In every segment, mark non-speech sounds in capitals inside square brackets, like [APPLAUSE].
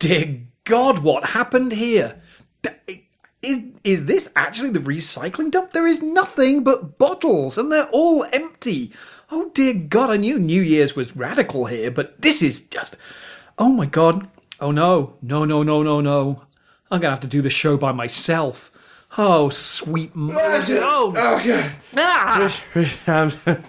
dear God, what happened here? D- Is, is this actually the recycling dump? There is nothing but bottles, and they're all empty. Oh dear God, I knew New Year's was radical here, but this is just. Oh my God. Oh no. No, no, no, no, no. I'm gonna have to do the show by myself. Oh, sweet Moses. Oh, Oh god. ah! [LAUGHS]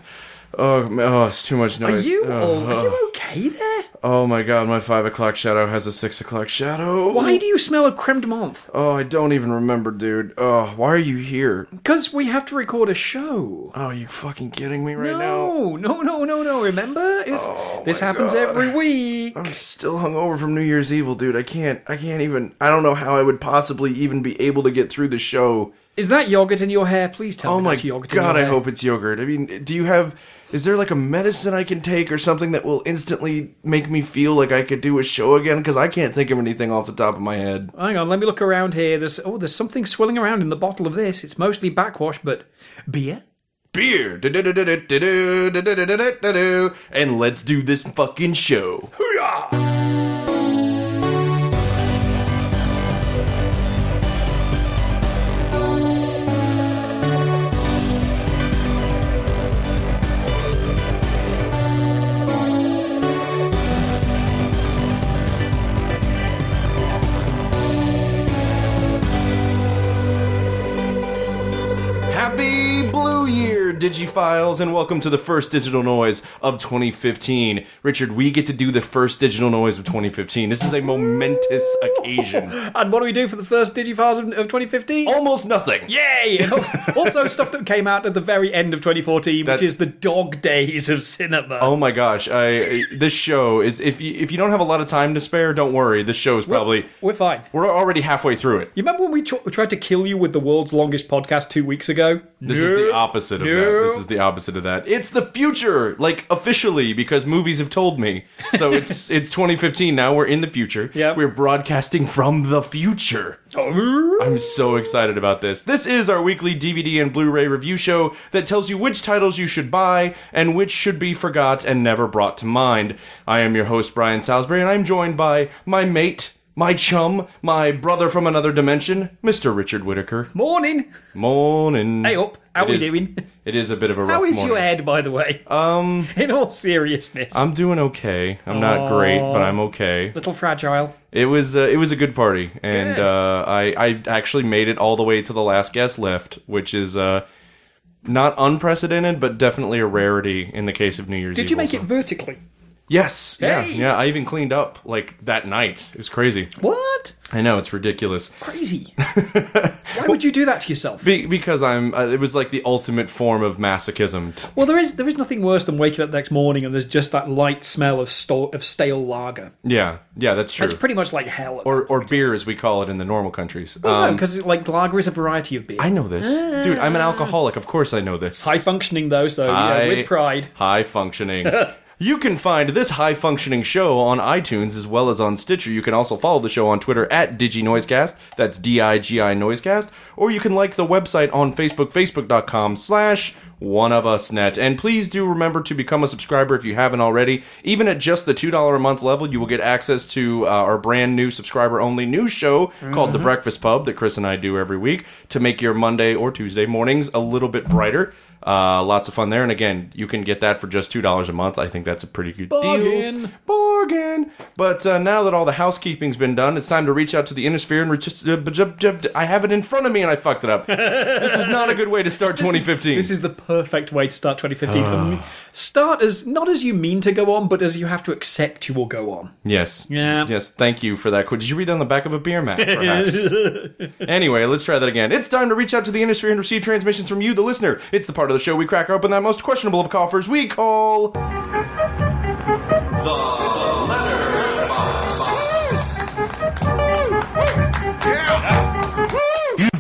Oh, oh, it's too much Are noise. you, oh, all, are you okay there? Oh my god, my five o'clock shadow has a six o'clock shadow. Why do you smell of creme de menthe? Oh, I don't even remember, dude. Oh, why are you here? Because we have to record a show. Oh, you fucking kidding me right now? No, no, no, no, no. Remember, it's, oh this happens God. every week. I'm still hungover from New Year's Evil, dude. I can't. I can't even. I don't know how I would possibly even be able to get through the show. Is that yogurt in your hair? Please tell Oh me my that's yogurt god! in I hope it's yogurt. I mean, do you have? Is there like a medicine I can take or something that will instantly make me feel like I could do a show again? Because I can't think of anything off the top of my head. Hang on, let me look around here. There's oh, there's something swirling around in the bottle of this. It's mostly backwash, but beer. Beer, and let's do this fucking show. Happy Year, Digiphiles, and welcome to the first digital noise of 2015. Richard, we get to do the first digital noise of 2015. This is a momentous occasion. [LAUGHS] And what do we do for the first Digifiles of, of 2015? Almost nothing. Yay! And [LAUGHS] also, also stuff that came out at the very end of 2014, That- which is the dog days of cinema. Oh my gosh! I this show is if you if you don't have a lot of time to spare, don't worry. This show is probably We're fine. we're already halfway through it. You remember when we tr- tried to kill you with the world's longest podcast two weeks ago? This is the opposite of that. This is the opposite of that. It's the future, like officially, because movies have told me. So [LAUGHS] it's it's 2015 now. We're in the future. Yeah, We're broadcasting from the future. Oh. I'm so excited about this. This is our weekly DVD and Blu-ray review show that tells you which titles you should buy and which should be forgot and never brought to mind. I am your host Brian Salisbury, and I'm joined by my mate. My chum, my brother from another dimension, Mr. Richard Whitaker. Morning. Morning. Hey up. How It we is- doing? It is a bit of a rough How is morning. your head, by the way? Um, [LAUGHS] in all seriousness, I'm doing okay. I'm not great, but I'm okay. little fragile. It was uh, it was a good party, and Good. uh, I I actually made it all the way to the last guest left, which is uh, not unprecedented, but definitely a rarity in the case of New Year's. Did you make it vertically? Yes. Yeah. Hey! Yeah. I even cleaned up like that night. It was crazy. What? I know it's ridiculous. Crazy. [LAUGHS] Why would you do that to yourself? Be- because I'm. Uh, it was like the ultimate form of masochism. Well, there is there is nothing worse than waking up the next morning and there's just that light smell of sto- of stale lager. Yeah. Yeah. That's true. It's pretty much like hell. or or beer as we call it in the normal countries. no, Um, because like lager is a variety of beer. I know this, dude. I'm an alcoholic. Of course, I know this. High functioning though, so yeah, with pride. High functioning. [LAUGHS] You can find this high functioning show on iTunes as well as on Stitcher. You can also follow the show on Twitter at DigiNoisecast. That's D-I-G-I Noisecast. Or you can like the website on Facebook, facebook.com slash one of us net. And please do remember to become a subscriber if you haven't already. Even at just the $2 a month level, you will get access to uh, our brand new subscriber only news show called The Breakfast Pub that Chris and I do every week to make your Monday or Tuesday mornings a little bit brighter. Uh, lots of fun there. And again, you can get that for just $2 a month. I think that's a pretty good Bargain. deal. Bargain. But uh, now that all the housekeeping's been done, it's time to reach out to the Innisphere and reach. Uh, b- j- j- I have it in front of me and I fucked it up. [LAUGHS] this is not a good way to start 2015. This is the perfect way to start 2015. Start as not as you mean to go on, but as you have to accept you will go on. Yes. Yeah. Yes. Thank you for that. Quote. Did you read that on the back of a beer mat, [LAUGHS] perhaps? anyway, let's try that again. It's time to reach out to the industry and receive transmissions from you, the listener. It's the part of the show we crack open that most questionable of coffers we call. The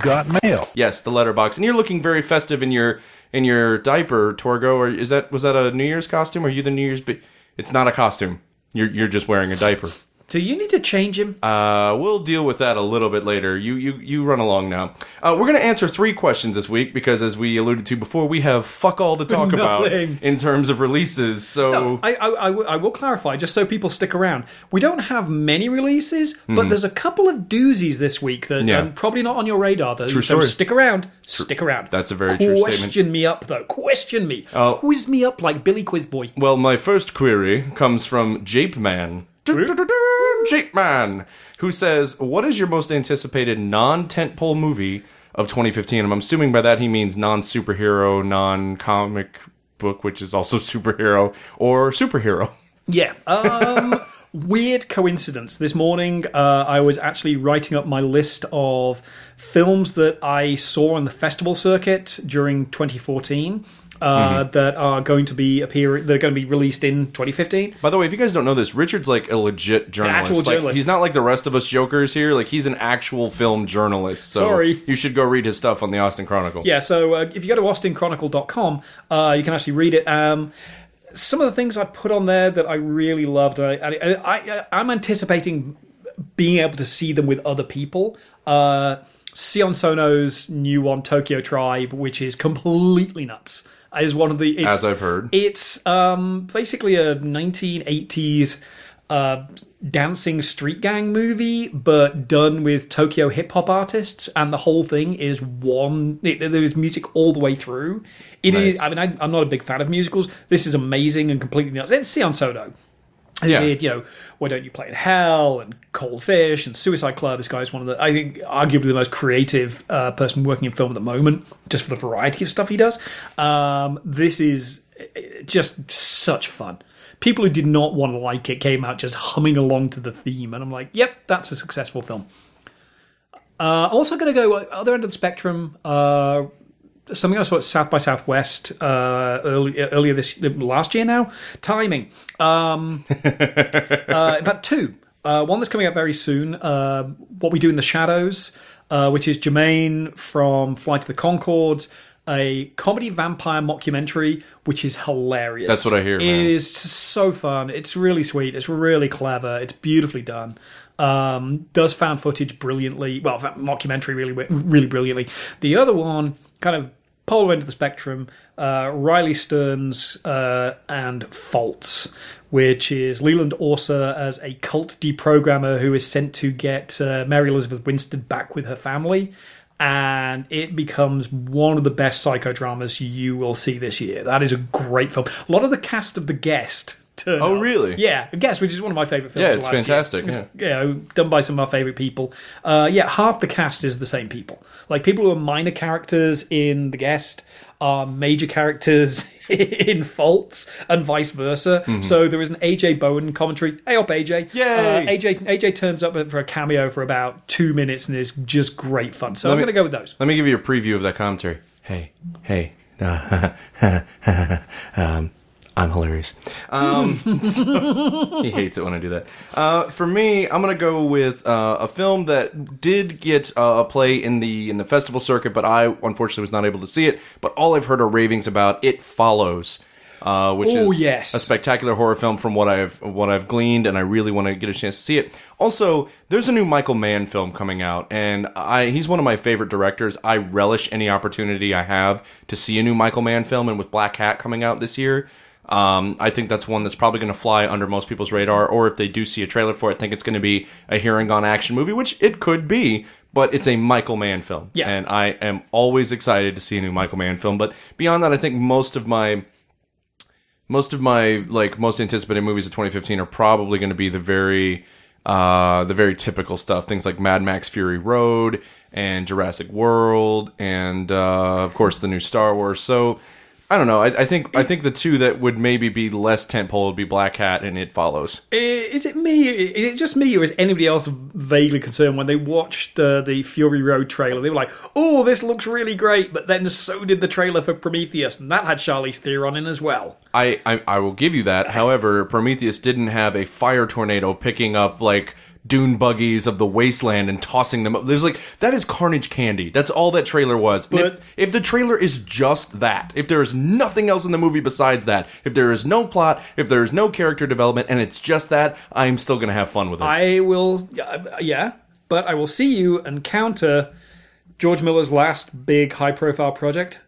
got mail. Yes, the letterbox. And you're looking very festive in your in your diaper, Torgo. Or is that was that a New Year's costume? Are you the New Year's? Ba- it's not a costume. You're you're just wearing a diaper. Do you need to change him? Uh, we'll deal with that a little bit later. You you you run along now. Uh, we're gonna answer three questions this week because, as we alluded to before, we have fuck all to talk about Nothing. in terms of releases. So I, I, I w- I will clarify, just so people stick around. We don't have many releases, but there's a couple of doozies this week that Hmm. Yeah. are probably not on your radar, though. True so story. stick around. Stick around. That's a very true statement. Question me up, though. Question me. Oh. Quiz me up like Billy Quizboy. Well, my first query comes from Jape Man. Jape Man, who says, "What is your most anticipated non-tentpole movie of 2015?" I'm assuming by that he means non-superhero, non-comic book, which is also superhero or superhero. Yeah. Um, weird coincidence. This morning, uh, I was actually writing up my list of films that I saw on the festival circuit during 2014. Uh, That are going to be appearing. They're going to be released in 2015. By the way, if you guys don't know this, Richard's like a legit journalist. Like, journalist. he's not like the rest of us jokers here. Like he's an actual film journalist. So Sorry. you should go read his stuff on the Austin Chronicle. Yeah, so uh, if you go to austinchronicle.com, uh, you can actually read it. Um, some of the things I put on there that I really loved, I, I, I, I'm anticipating being able to see them with other people. Uh, Sion Sono's new one, Tokyo Tribe, which is completely nuts, is one of the. It's, As I've heard. It's um, basically a 1980s uh, dancing street gang movie, but done with Tokyo hip hop artists, and the whole thing is one. It, there's music all the way through. It is. Nice. I mean, I, I'm not a big fan of musicals. This is amazing and completely nuts. It's Sion Sono. Yeah. you know, Why Don't You Play in Hell and Cold Fish and Suicide Club. This guy is one of the, I think, arguably the most creative uh, person working in film at the moment, just for the variety of stuff he does. Um, this is uh, just such fun. People who did not want to like it came out just humming along to the theme, and I'm like, yep, that's a successful film. Uh, I'm also going to go other end of the spectrum. Uh, something I saw at South by Southwest uh, early, earlier this last year. Now timing. Um, [LAUGHS] uh, in fact, two. Uh, one that's coming out very soon. Uh, what we do in the shadows, uh, which is Jermaine from Flight of the Conchords. A comedy vampire mockumentary, which is hilarious. That's what I hear, It man. is so fun. It's really sweet. It's really clever. It's beautifully done. Um, does found footage brilliantly. Well, mockumentary really, really brilliantly. The other one, kind of polar end of the spectrum, uh, Riley Stearns uh, and Faults, which is Leland Orser as a cult deprogrammer who is sent to get uh, Mary Elizabeth Winstead back with her family. And it becomes one of the best psychodramas you will see this year. That is a great film. A lot of the cast of The Guest. Turn Oh, up. really? Yeah, The Guest, which is one of my favorite films. Yeah, it's year. fantastic, It's, yeah. you know, done by some of our favorite people. Uh, yeah, half the cast is the same people. Like people who are minor characters in The Guest are major characters [LAUGHS] in Faults, and vice versa. So there is an AJ Bowen commentary. Hey up, AJ! Mm-hmm. Yay! Uh, AJ AJ turns up for a cameo for about two minutes and is just great fun. So I'm going to go with those. Let me give you a preview of that commentary. Hey, hey, uh, [LAUGHS] um, I'm hilarious. Um, so- [LAUGHS] he hates it when I do that. Uh, for me, I'm gonna go with uh, a film that did get uh, a play in the in the festival circuit, but I unfortunately was not able to see it. But all I've heard are ravings about. It follows. Uh, which Oh, is yes. a spectacular horror film from what I've what I've gleaned, and I really want to get a chance to see it. Also, there's a new Michael Mann film coming out, and I he's one of my favorite directors. I relish any opportunity I have to see a new Michael Mann film, and with Black Hat coming out this year, um, I think that's one that's probably going to fly under most people's radar. Or if they do see a trailer for it, think it's going to be a hearing gone action movie, which it could be. But it's a Michael Mann film, Yeah. and I am always excited to see a new Michael Mann film. But beyond that, I think most of my most of my like most anticipated movies of 2015 are probably going to be the very uh the very typical stuff things like mad max fury road and jurassic world and uh of course the new star wars so i don't know i, I think i think the two that would maybe be less tentpole would be black hat and it follows Is it me? Is it just me, or is anybody else vaguely concerned when they watched uh, the Fury Road trailer? They were like, "Oh, this looks really great," but then so did the trailer for Prometheus, and that had Charlize Theron in as well. I, I I will give you that. However, Prometheus didn't have a fire tornado picking up like dune buggies of the wasteland and tossing them up. There's like that is carnage candy. That's all that trailer was. But- if, if the trailer is just that, if there is nothing else in the movie besides that, if there is no plot, if there is no character development, and it's just that, I'm still gonna have fun with it. I will, yeah, but I will see you and counter George Miller's last big high profile project,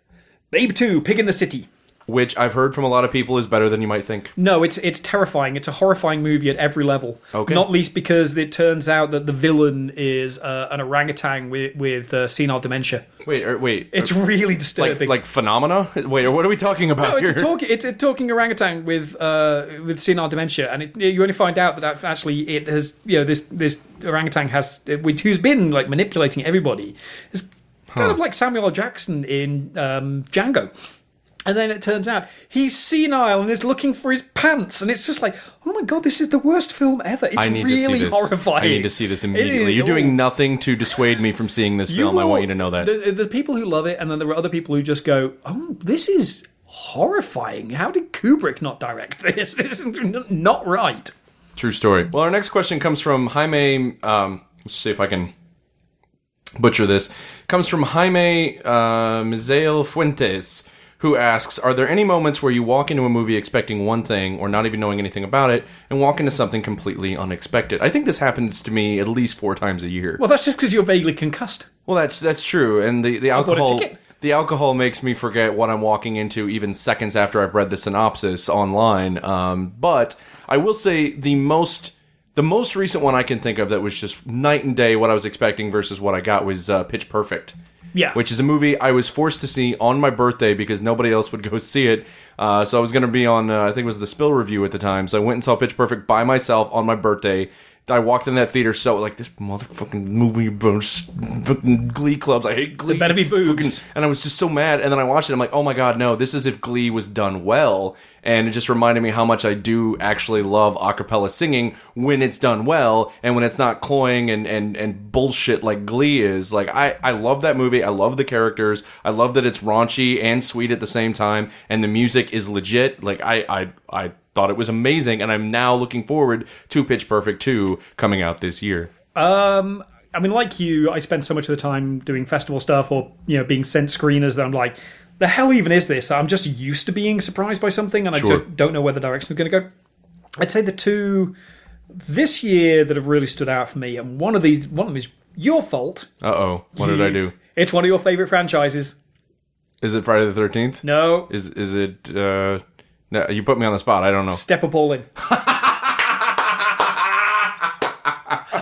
Babe 2, Pig in the City. Which I've heard from a lot of people is better than you might think. No, it's it's terrifying. It's a horrifying movie at every level. Okay. Not least because it turns out that the villain is uh, an orangutan with with uh, senile dementia. Wait, or, wait, It's really like disturbing. like phenomena. Wait, what are we talking about No, it's here? a talking it's a talking orangutan with uh, with senile dementia, and it, you only find out that actually it has you know this this orangutan has which who's been like manipulating everybody. It's kind of like Samuel L. Jackson in um, Django. And then it turns out he's senile and is looking for his pants, and it's just like, oh my god, this is the worst film ever. It's I need really to see this. horrifying. I need to see this immediately. is- You're doing nothing to dissuade me from seeing this film. I want you to know that. The, the people who love it, and then there are other people who just go, "Oh, this is horrifying. How did Kubrick not direct this? [LAUGHS] This is not right." True story. Well, our next question comes from Jaime. Um, let's see if I can butcher this. Comes from Jaime uh, Fuentes, who asks Are there any moments where you walk into a movie expecting one thing or not even knowing anything about it and walk into something completely unexpected? I think this happens to me at least four times a year. Well, that's just because you're vaguely concussed. Well, that's that's true, and the the alcohol the alcohol makes me forget what I'm walking into even seconds after I've read the synopsis online. Um, but I will say the most the most recent one I can think of that was just night and day what I was expecting versus what I got was uh, Pitch Perfect. Yeah. Which is a movie I was forced to see on my birthday because nobody else would [LAUGHS] go see it. Uh, so I was going to be on, uh, I think it was the Spill review at the time. So I went and saw Pitch Perfect by myself on my birthday. I walked in that theater so like this motherfucking movie about fucking Glee clubs. I hate Glee. better be boobs. Fucking- and I was just so mad. And then I watched it. I'm like, oh my god, no! This is if Glee was done well. And it just reminded me how much I do actually love a cappella singing when it's done well and when it's not cloying and, and, and bullshit like Glee is. Like I, I love that movie. I love the characters. I love that it's raunchy and sweet at the same time. And the music is legit. Like I, I, I thought it was amazing. And I'm now looking forward to Pitch Perfect 2 coming out this year. Um, I mean, like you, I spend so much of the time doing festival stuff or you know being sent screeners that I'm like, the hell even is this? I'm just used to being surprised by something, and I just don't know where the direction is going to go. I'd say the two this year that have really stood out for me, and one of these, one of them is your fault. Uh oh. What did I do? It's one of your favorite franchises. Is it Friday the 13th? No, Is is it? Uh, no, you put me on the spot. I don't know. Step up all in. [LAUGHS]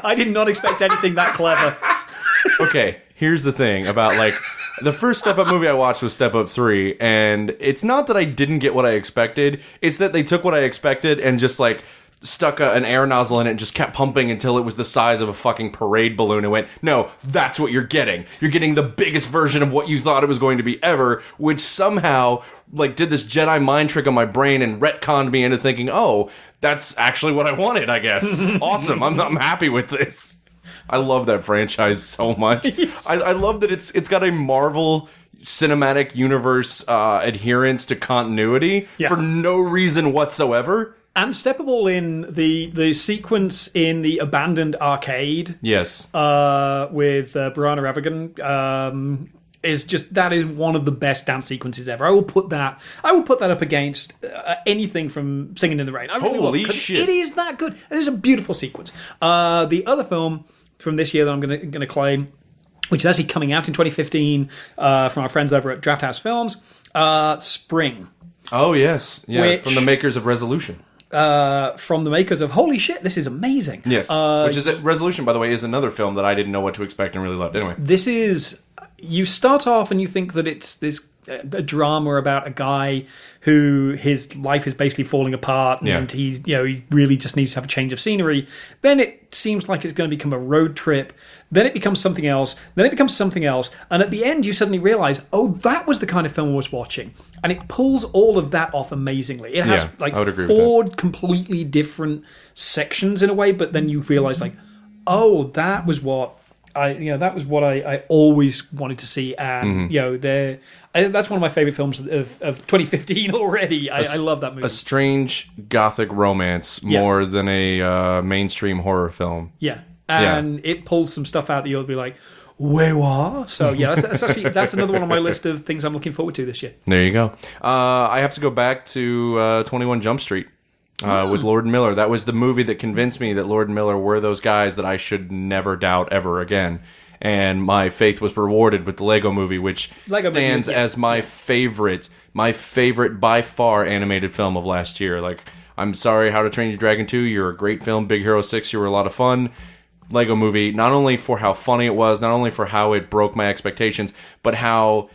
I did not expect anything that clever. okay, here's the thing about like the first Step Up movie I watched was Step Up 3, and it's not that I didn't get what I expected, it's that they took what I expected and just like stuck a, an air nozzle in it and just kept pumping until it was the size of a fucking parade balloon and went, no, that's what you're getting. You're getting the biggest version of what you thought it was going to be ever, which somehow like did this Jedi mind trick on my brain and retconned me into thinking, oh, that's actually what I wanted, I guess. [LAUGHS] awesome. I'm, I'm happy with this. I love that franchise so much. [LAUGHS] I, I love that it's it's got a Marvel cinematic universe uh, adherence to continuity Yeah. for no reason whatsoever. And Step up all in the the sequence in the abandoned arcade Yes, uh, with uh, Briana Evigan um, is just that is one of the best dance sequences ever. I will put that I will put that up against uh, anything from Singing in the Rain. I really will, shit. It is that good. It is a beautiful sequence. Uh, the other film from this year that I'm going to claim, which is actually coming out in 2015 uh, from our friends over at Drafthouse Films, uh, Spring. Oh yes, yeah, Which- from the makers of Resolution. Uh, from the makers of Holy Shit, this is amazing. Yes, Uh, which is Resolution, by the way, is another film that I didn't know what to expect and really loved. Anyway, this is you start off and you think that it's this uh, a drama about a guy who his life is basically falling apart and Yeah. he's you know he really just needs to have a change of scenery. Then it seems like it's going to become a road trip. Then it becomes something else. Then it becomes something else. And at the end you suddenly realize oh that was the kind of film i was watching. And it pulls all of that off amazingly. It has Yeah, like I would agree with four completely different sections in a way but then you realize like oh that was what I you know that was what I, I always wanted to see, and Mm-hmm. you know they're that's one of my favorite films of, of 2015 [LAUGHS] already. I, I love that movie. A strange gothic romance Yeah. more than a uh, mainstream horror film. yeah, and it pulls some stuff out that you'll be like, "Where what?" So yeah, that's, that's actually that's another one on my list of things I'm looking forward to this year. There you go. Uh, I have to go back to uh, 21 Jump Street uh, Hmm. with Lord Miller. That was the movie that convinced me that Lord Miller were those guys that I should never doubt ever again. And my faith was rewarded with the Lego movie, which Lego movie, stands yeah. as my favorite, my favorite by far animated film of last year. Like, I'm sorry, How to Train Your Dragon 2, you're a great film. Big Hero 6, you were a lot of fun. Lego movie, not only for how funny it was, not only for how it broke my expectations, but how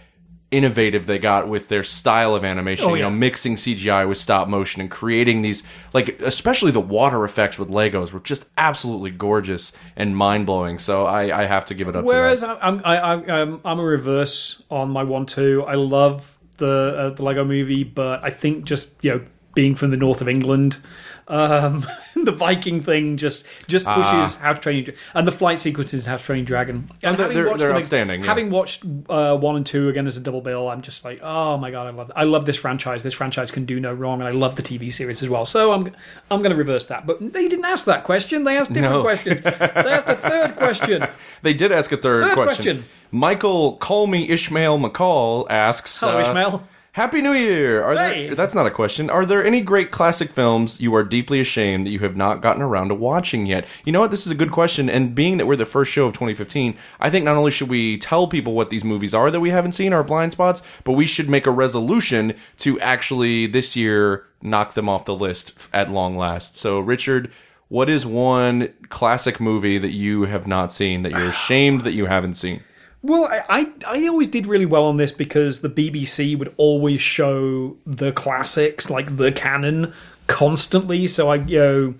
innovative they got with their style of animation. Oh, you know, mixing CGI with stop motion and creating these, like, especially the water effects with Legos were just absolutely gorgeous and mind blowing. So I, I have to give it up Whereas to that. I'm I, I, I'm I'm a reverse on my one two. I love the uh, the Lego Movie, but I think just you know being from the north of England, um, [LAUGHS] the Viking thing just just pushes How to Train Your and the flight sequences in How to Train Your Dragon. And they're- having they're- watched they're outstanding, yeah. Having watched uh, one and two again as a double bill, I'm just like, oh my god, I love I love this franchise. This franchise can do no wrong, and I love the TV series as well. So I'm I'm going to reverse that. But they didn't ask that question. They asked different No. questions. They asked the third [LAUGHS] question. They did ask a third, Third question. question. Michael Call Me Ishmael McCall asks Hello, uh, Ishmael. Happy New Year! Are Hey. there, that's not a question. Are there any great classic films you are deeply ashamed that you have not gotten around to watching yet? You know what? This is a good question. And being that we're the first show of 2015, I think not only should we tell people what these movies are that we haven't seen, our blind spots, but we should make a resolution to actually this year knock them off the list at long last. So, Richard, what is one classic movie that you have not seen that you're [SIGHS] ashamed that you haven't seen? Well, I, I always did really well on this because the BBC would always show the classics, like the canon, constantly. So I you know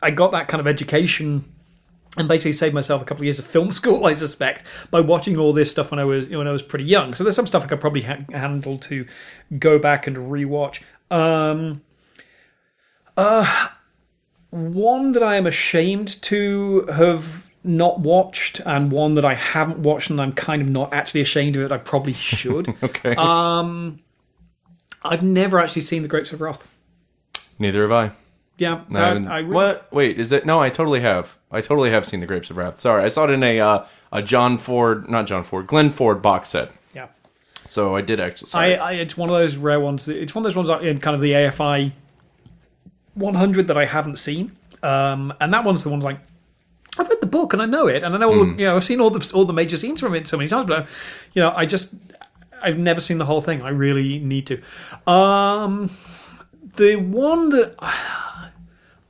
I got that kind of education and basically saved myself a couple of years of film [LAUGHS] school, I suspect, by watching all this stuff when I was when I was pretty young. So there's some stuff I could probably ha- handle to go back and rewatch. Um, uh, one that I am ashamed to have not watched, and one that I haven't watched, and I'm kind of not actually ashamed of it. I probably should. [LAUGHS] Okay. Um, I've never actually seen The Grapes of Wrath. Neither have I. Yeah, I I, I re- what? Wait, is it? No, I totally have. I totally have seen the Grapes of Wrath. Sorry, I saw it in a uh, a John Ford, not John Ford, Glenn Ford box set. Yeah. So I did actually. I, I, it's one of those rare ones. It's one of those ones in kind of the AFI 100 that I haven't seen, um, and that one's the one like I've read the book and I know it, and I know all, Hmm. you know I've seen all the all the major scenes from it so many times, but I, you know I just I've never seen the whole thing. I really need to. Um, the one that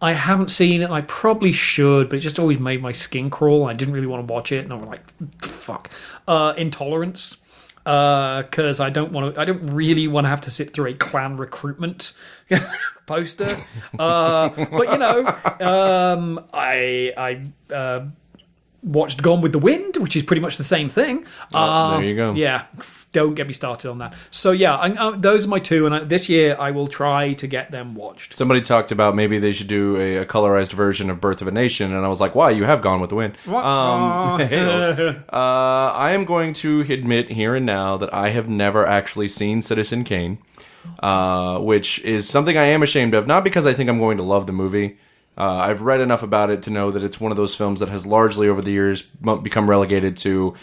I haven't seen and I probably should, but it just always made my skin crawl. I didn't really want to watch it, and I'm like, fuck. Uh, Intolerance. Because I don't want to, I don't really want to have to sit through a Klan recruitment [LAUGHS] poster. Uh, but you know, um, I I uh, watched Gone with the Wind, which is pretty much the same thing. Oh, there Um, you go. Yeah, don't get me started on that. So yeah, I, uh, those are my two, and I, this year I will try to get them watched. Somebody talked about maybe they should do a, a colorized version of Birth of a Nation, and I was like, "Why? You have Gone with the Wind." Um, [LAUGHS] [LAUGHS] uh, I am going to admit here and now that I have never actually seen Citizen Kane, uh, which is something I am ashamed of. Not because I think I'm going to love the movie. Uh, I've read enough about it to know that it's one of those films that has largely over the years become relegated to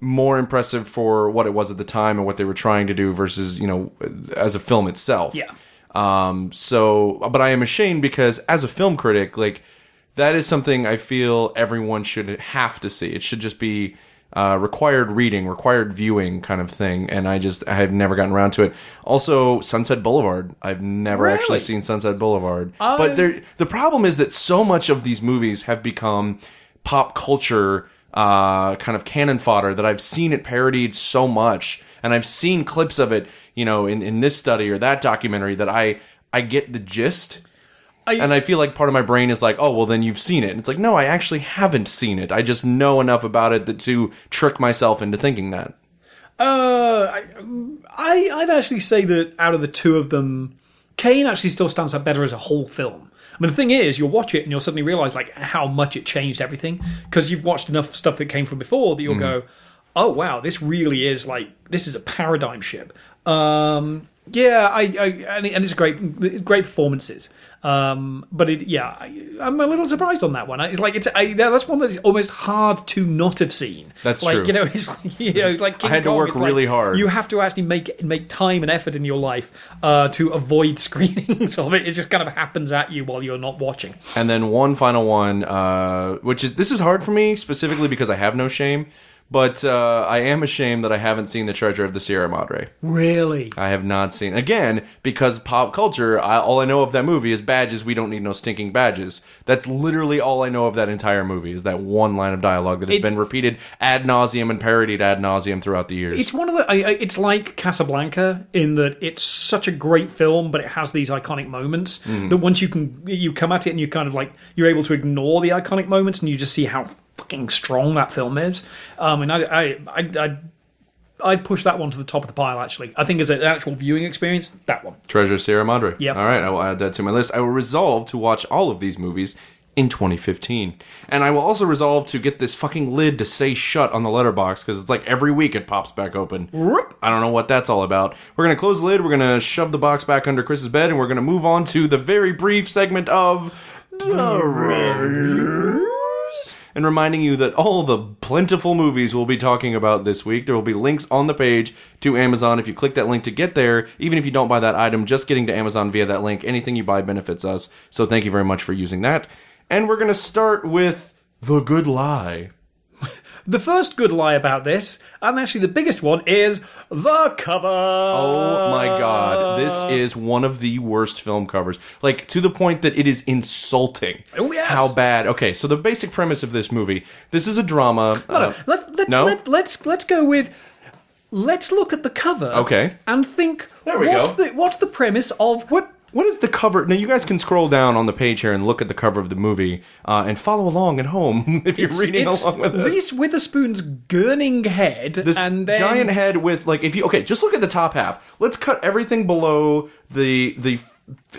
more impressive for what it was at the time and what they were trying to do versus you know as a film itself. Yeah. Um, so, but I am ashamed because as a film critic, like that is something I feel everyone should have to see. It should just be uh, required reading, required viewing kind of thing. And I just I have never gotten around to it. Also, Sunset Boulevard. I've never actually seen Sunset Boulevard. but there, the problem is that so much of these movies have become pop culture uh, kind of cannon fodder that I've seen it parodied so much, and I've seen clips of it, you know, in, in this study or that documentary that I I get the gist. I- and I feel like part of my brain is like, oh, well, then you've seen it. And it's like, no, I actually haven't seen it. I just know enough about it that to trick myself into thinking that. Uh, I, I I'd actually say that out of the two of them, Kane actually still stands out better as a whole film. I mean, the thing is, you'll watch it and you'll suddenly realize like how much it changed everything because you've watched enough stuff that came from before that you'll go, "Oh wow, this really is like this is a paradigm shift." Um, yeah, I, I and it's great, great performances. Um, but it, yeah, I, I'm a little surprised on that one. It's like it's I, that's one that's almost hard to not have seen. That's like, true. You know, [LAUGHS] it's like, you know, like King had to work it's like really hard. You have to actually make make time and effort in your life uh, to avoid [LAUGHS] screenings of it. It just kind of happens at you while you're not watching. And then one final one, uh, which is this is hard for me specifically because I have no shame, but uh, I am ashamed that I haven't seen the Treasure of the Sierra Madre. Really? I have not seen again because pop culture. I, all I know of that movie is badges. We don't need no stinking badges. That's literally all I know of that entire movie is that one line of dialogue that has It- been repeated ad nauseum and parodied ad nauseum throughout the years. It's one of the. I, I, it's like Casablanca in that it's such a great film, but it has these iconic moments Mm. that once you can you come at it and you kind of like you're able to ignore the iconic moments and you just see how fucking strong that film is. Um, and I I I. I I'd push that one to the top of the pile. Actually, I think as an actual viewing experience, that one. Treasure Sierra Madre. Yeah. All right, I will add that to my list. I will resolve to watch all of these movies in 2015, and I will also resolve to get this fucking lid to stay shut on the letterbox because it's like every week it pops back open. I don't know what that's all about. We're gonna close the lid. We're gonna shove the box back under Chris's bed, and we're gonna move on to the very brief segment of. And reminding you that all the plentiful movies we'll be talking about this week, there will be links on the page to Amazon. If you click that link to get there, even if you don't buy that item, just getting to Amazon via that link, anything you buy benefits us. So thank you very much for using that. And we're going to start with The Good Lie. [LAUGHS] The first good lie about this, and actually the biggest one, is the cover. Oh my god, this is one of the worst film covers. Like to the point that it is insulting. Oh, yes. How bad. Okay, so the basic premise of this movie, this is a drama. No, no, uh, let, let, no? Let, let's let's go with. Let's look at the cover. Okay. And think. There we what's go. The, what's the premise of What what is the cover? Now you guys can scroll down on the page here and look at the cover of the movie uh, and follow along at home [LAUGHS] if you're reading it's along with us. Reese Witherspoon's gurning head This and then giant head with like if you okay, just look at the top half. Let's cut everything below the the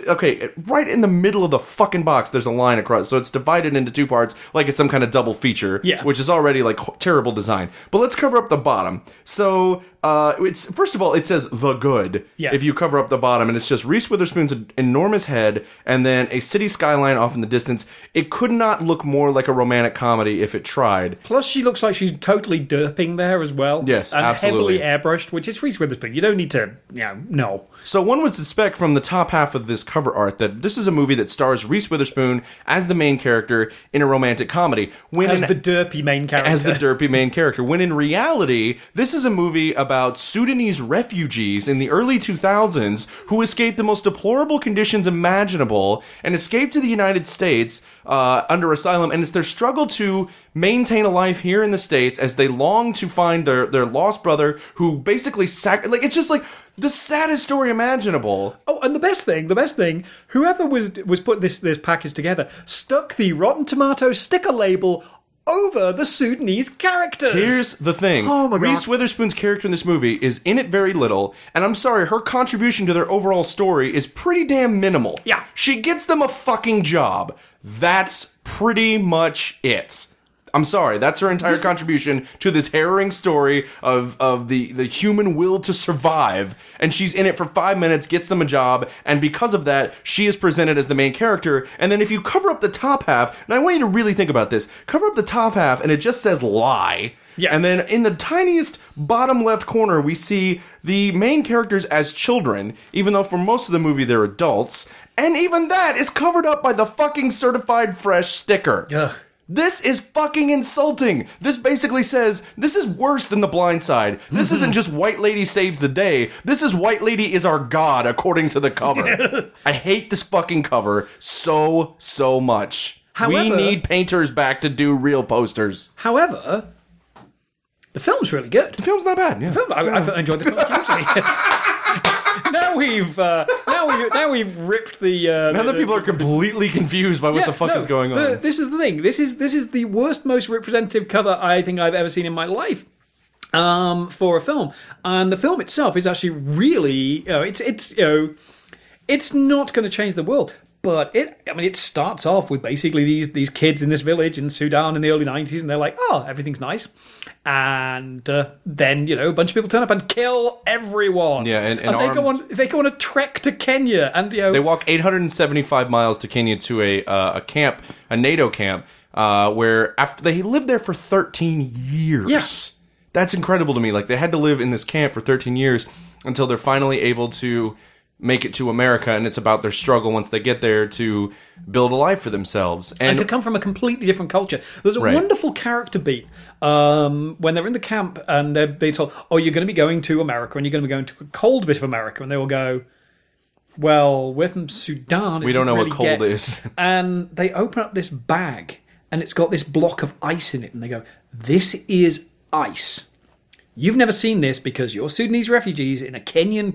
okay, right in the middle of the fucking box. There's a line across, so it's divided into two parts, like it's some kind of double feature. Yeah. which is already like terrible design. But let's cover up the bottom. So uh, it's first of all, it says the good. Yeah. If you cover up the bottom, and it's just Reese Witherspoon's enormous head, and then a city skyline off in the distance. It could not look more like a romantic comedy if it tried. Plus, she looks like she's totally derping there as well. Yes, and absolutely. heavily airbrushed, which is Reese Witherspoon. You don't need to, you know, no. So one would suspect from the top half of this cover art that this is a movie that stars Reese Witherspoon as the main character in a romantic comedy. When As in, the derpy main character. as the derpy main character. When in reality, this is a movie about Sudanese refugees in the early 2000s who escaped the most deplorable conditions imaginable and escaped to the United States uh, under asylum. And it's their struggle to maintain a life here in the States as they long to find their, their lost brother who basically sac- like it's just like the saddest story imaginable. Oh, and the best thing, the best thing, whoever was was put this this package together stuck the Rotten Tomato sticker label over the Sudanese characters. Here's the thing. Oh my God. Reese Witherspoon's character in this movie is in it very little, and I'm sorry, her contribution to their overall story is pretty damn minimal. Yeah. She gets them a fucking job. That's pretty much it. I'm sorry, that's her entire contribution to this harrowing story of, of the, the human will to survive. And she's in it for five minutes, gets them a job, and because of that, she is presented as the main character. And then if you cover up the top half, and I want you to really think about this, cover up the top half and it just says lie. Yeah. And then in the tiniest bottom left corner, we see the main characters as children, even though for most of the movie they're adults. And even that is covered up by the fucking certified fresh sticker. Ugh. This is fucking insulting. This basically says this is worse than the blind side. This isn't mm-hmm. just white lady saves the day. This is white lady is our god according to the cover. [LAUGHS] I hate this fucking cover so so much. we need painters back to do real posters. However, the film's really good. The film's not bad. Yeah. film. I, I enjoyed the film hugely. [LAUGHS] now we've uh, now we now we've ripped the. Uh, Now the, that people are completely confused by what Yeah, the fuck no, is going on. the- this is the thing. This is this is the worst, most representative cover I think I've ever seen in my life um, for a film, and the film itself is actually really. You know, it's it's you know, it's not going to change the world. But it, I mean, it starts off with basically these these kids in this village in Sudan in the early '90s, and they're like, "Oh, everything's nice," and uh, then you know a bunch of people turn up and kill everyone. Yeah, and- and they go on they go on a trek to Kenya, and you know They walk 875 miles to Kenya to a uh, a camp, a NATO camp, uh, where after they lived there for 13 years. Yes. That's incredible to me. Like they had to live in this camp for 13 years until they're finally able to make it to America, and it's about their struggle once they get there to build a life for themselves. And, and to come from a completely different culture. There's a Right. wonderful character beat um, when they're in the camp and they're being told, "Oh, you're going to be going to America and you're going to be going to a cold bit of America," and they will go, "Well, we're from Sudan. we don't know what cold is. [LAUGHS] And they open up this bag and it's got this block of ice in it, and they go, "This is ice." You've never seen this because you're Sudanese refugees in a Kenyan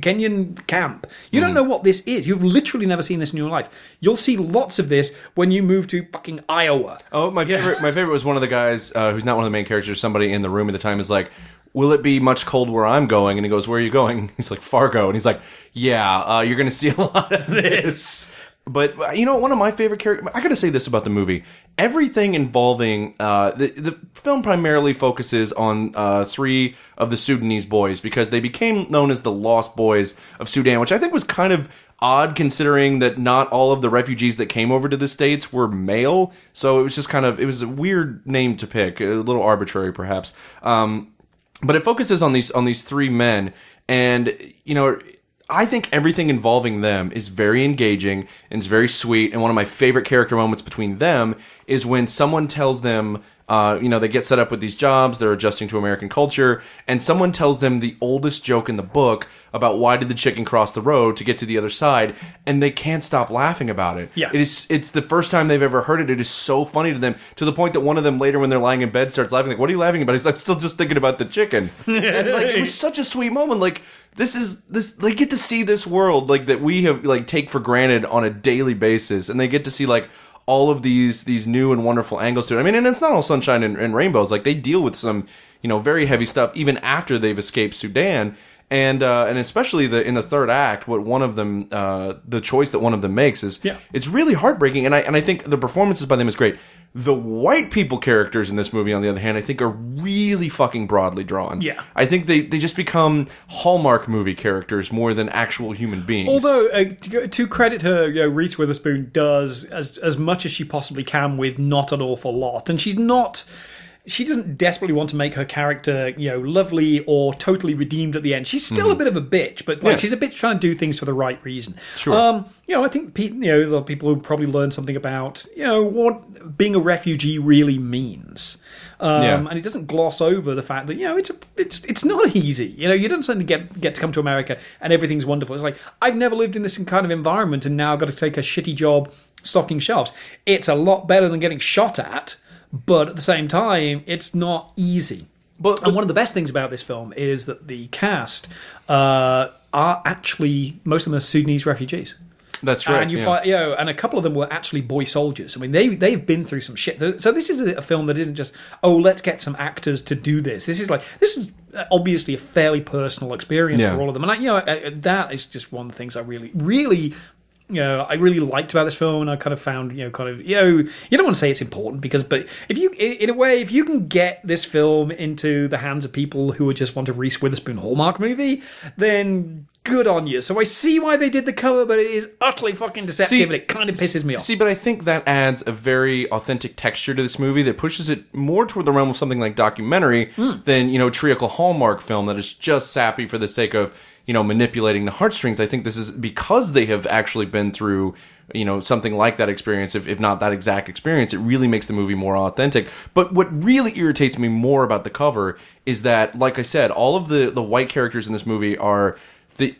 Kenyan camp. You Mm-hmm. don't know what this is. You've literally never seen this in your life. You'll see lots of this when you move to fucking Iowa. Oh, my favorite! My favorite was one of the guys uh, who's not one of the main characters. Somebody in the room at the time is like, "Will it be much cold where I'm going?" And he goes, "Where are you going?" [LAUGHS] He's like, "Fargo," and he's like, "Yeah, uh, you're going to see a lot of this." [LAUGHS] But uh, you know, one of my favorite characters. I got to say this about the movie: everything involving uh, the the film primarily focuses on uh, three of the Sudanese boys because they became known as the Lost Boys of Sudan, which I think was kind of odd considering that not all of the refugees that came over to the states were male. So it was just kind of it was a weird name to pick, a little arbitrary perhaps. Um, but it focuses on these on these three men and you know I think everything involving them is very engaging and it's very sweet. And one of my favorite character moments between them is when someone tells them, uh, you know, they get set up with these jobs, they're adjusting to American culture, and someone tells them the oldest joke in the book about why did the chicken cross the road to get to the other side, and they can't stop laughing about it. Yeah. It is it's the first time they've ever heard it. It is so funny to them to the point that one of them later when they're lying in bed starts laughing like, "What are you laughing about?" He's like, "Still just thinking about the chicken." [LAUGHS] and like it was such a sweet moment. Like this is this they get to see this world like that we have like take for granted on a daily basis, and they get to see like all of these these new and wonderful angles to it. I mean, and it's not all sunshine and, and rainbows. Like they deal with some you know very heavy stuff even after they've escaped Sudan and uh, and especially the in the third act, what one of them, uh, the choice that one of them makes is, Yeah. it's really heartbreaking, and I and I think the performances by them is great. The white people characters in this movie, on the other hand, I think are really fucking broadly drawn. Yeah. I think they they just become Hallmark movie characters more than actual human beings. Although uh, to, to credit her, you know, Reese Witherspoon does as as much as she possibly can with not an awful lot, and she's not. She doesn't desperately want to make her character, you know, lovely or totally redeemed at the end. She's still a bit of a bitch, but like Yeah. she's a bitch trying to do things for the right reason. Sure. Um, you know, I think you know the people who probably learn something about you know what being a refugee really means. Um, Yeah. and it doesn't gloss over the fact that you know it's a, it's it's not easy. You know, you don't suddenly get get to come to America and everything's wonderful. It's like I've never lived in this kind of environment and now I've got to take a shitty job stocking shelves. It's a lot better than getting shot at, but at the same time, it's not easy. But- and one of the best things about this film is that the cast uh, are actually most of them are Sudanese refugees. that's right. And you yeah. find, you know, and a couple of them were actually boy soldiers. I mean, they they've been through some shit. So this is a film that isn't just oh, let's get some actors to do this. This is like this is obviously a fairly personal experience Yeah. for all of them. And I, you know, I, I- that is just one of the things I really, really. You know, I really liked about this film, and I kind of found, you know, kind of, you know, you don't want to say it's important because, but if you, in, in a way, if you can get this film into the hands of people who would just want a Reese Witherspoon Hallmark movie, then good on you. So I see why they did the cover, but it is utterly fucking deceptive, and it kind of pisses me off. See, but I think that adds a very authentic texture to this movie that pushes it more toward the realm of something like documentary Hmm. than, you know, treacle Hallmark film that is just sappy for the sake of, you know, manipulating the heartstrings. I think this is because they have actually been through, you know, something like that experience, if, if not that exact experience, it really makes the movie more authentic. But what really irritates me more about the cover is that, like I said, all of the, the white characters in this movie are the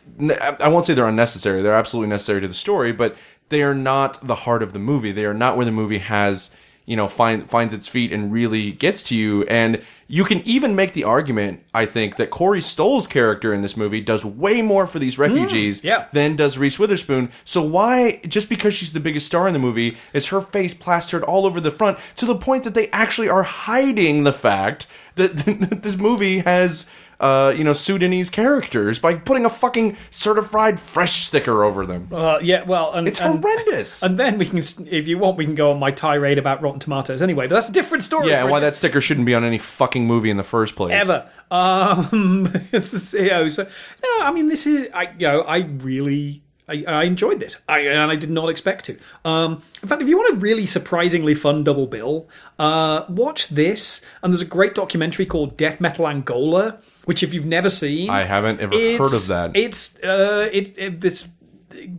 I won't say they're unnecessary. They're absolutely necessary to the story, but they are not the heart of the movie. They are not where the movie has you know find finds its feet and really gets to you. And you can even make the argument, I think, that Corey Stoll's character in this movie does way more for these refugees Mm, yeah. than does Reese Witherspoon. So why, just because she's the biggest star in the movie, is her face plastered all over the front to the point that they actually are hiding the fact that [LAUGHS] this movie has. Uh, you know, Sudanese characters by putting a fucking certified fresh sticker over them. Uh, yeah, well, and, It's and- horrendous. [LAUGHS] And then we can, if you want, we can go on my tirade about Rotten Tomatoes anyway. But that's a different story. yeah, and why that sticker shouldn't be on any fucking movie in the first place. ever. Um, [LAUGHS] it's, you know, so no, I mean, this is I, you know, I really. I, I enjoyed this, I, and I did not expect to. Um, in fact, if you want a really surprisingly fun double bill, uh, watch this. And there's a great documentary called Death Metal Angola, which if you've never seen, I haven't ever heard of that. It's uh, it, it this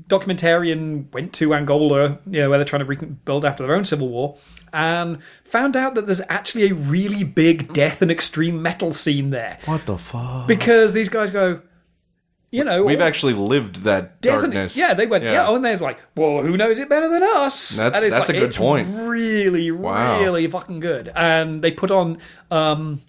documentarian went to Angola, you know, where they're trying to rebuild after their own civil war, and found out that there's actually a really big death and extreme metal scene there What the fuck? because these guys go, you know, We've all actually lived that darkness. yeah, they went, yeah. oh, and they're like, well, who knows it better than us? That's- that's like, a good point. Really, Wow. really fucking good. And they put on um,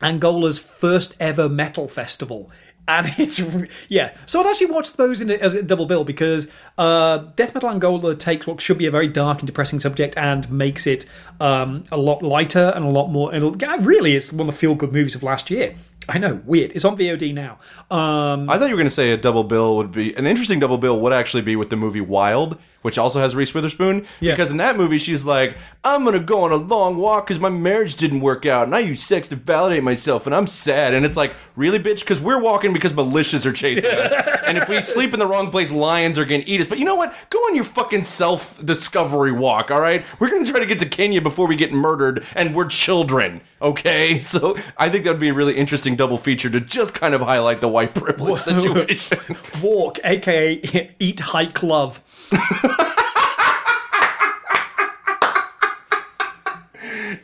Angola's first ever metal festival. And [LAUGHS] it's yeah, so I'd actually watch those in a, as a double bill because uh, Death Metal Angola takes what should be a very dark and depressing subject and makes it um, a lot lighter and a lot more. And really, it's one of the feel good movies of last year. I know, weird. It's on VOD now. Um, I thought you were going to say a double bill would be an interesting double bill would actually be with the movie Wild, which also has Reese Witherspoon. Yeah. Because in that movie, she's like, "I'm going to go on a long walk because my marriage didn't work out, and I use sex to validate myself, and I'm sad." And it's like, really, bitch? Because we're walking because militias are chasing us, [LAUGHS] and if we sleep in the wrong place, lions are going to eat us. But you know what? Go on your fucking self discovery walk. All right, we're going to try to get to Kenya before we get murdered, and we're children. Okay, [LAUGHS] so I think that would be a really interesting double feature to just kind of highlight the white privilege [LAUGHS] situation. Walk, aka Eat, Hike, Love.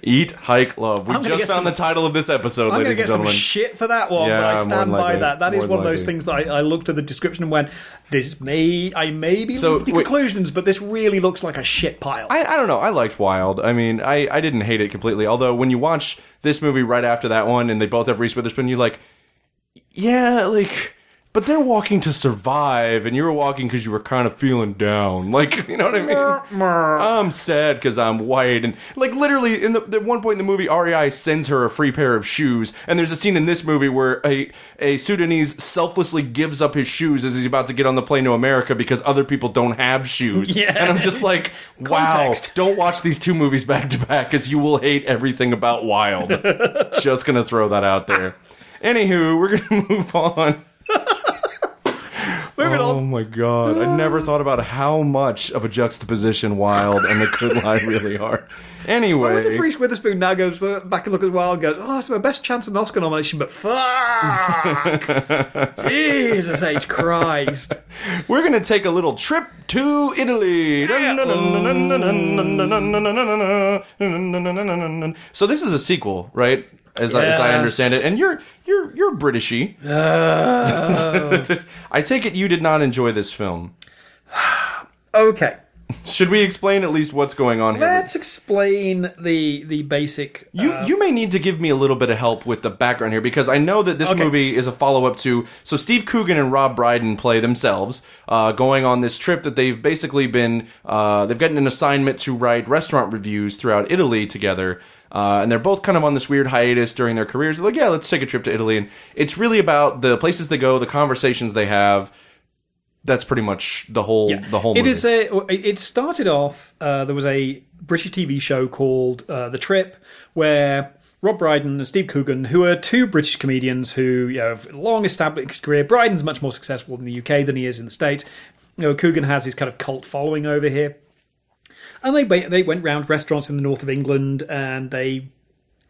Eat, hike, love. We I'm gonna just get found some- the title of this episode, I'm going to ladies get and some gentlemen. shit for that one, Yeah, but I more stand by likely. that. That is More one of those likely. things that I, I looked at the description and went, "This may I may be So, leaping to wait. conclusions, but this really looks like a shit pile." I, I don't know. I liked Wild. I mean, I, I didn't hate it completely. Although when you watch this movie right after that one, and they both have Reese Witherspoon, you're like, yeah, like, but they're walking to survive, and you were walking because you were kind of feeling down. [LAUGHS] Like, you know what I mean? I'm sad because I'm white, and like literally, in the at one point in the movie, REI sends her a free pair of shoes, and there's a scene in this movie where a a Sudanese selflessly gives up his shoes as he's about to get on the plane to America because other people don't have shoes. [LAUGHS] Yeah. and I'm just like, [LAUGHS] wow, Context. don't watch these two movies back to back because you will hate everything about Wild. just gonna throw that out there. Anywho, we're gonna move on. Moving Oh my god. I never thought about how much of a juxtaposition Wild and The Good Lie really are. Anyway, I wonder if Reese Witherspoon now goes back and look at Wild and goes, "Oh, it's my best chance of an Oscar nomination," but fuck, Jesus H Christ. we're to take a little trip to Italy. So this is a sequel, right? As, I, as I understand it, and you're you're you're Britishy. [LAUGHS] I take it you did not enjoy this film. [SIGHS] Okay, Should we explain at least what's going on here? let's explain the the basic. You you may need to give me a little bit of help with the background here because I know that this Okay. movie is a follow up to so Steve Coogan and Rob Brydon play themselves, uh, going on this trip that they've basically been uh, they've gotten an assignment to write restaurant reviews throughout Italy together. Uh, and they're both kind of on this weird hiatus during their careers. They're like, yeah, let's take a trip to Italy, and it's really about the places they go, the conversations they have. That's pretty much the whole the whole. It movie. is a. It started off. Uh, there was a British TV show called uh, The Trip, where Rob Brydon and Steve Coogan, who are two British comedians who you know, have long established career. Brydon's much more successful in the UK than he is in the States. You know, Coogan has his kind of cult following over here, and they ba- they went round restaurants in the north of England and they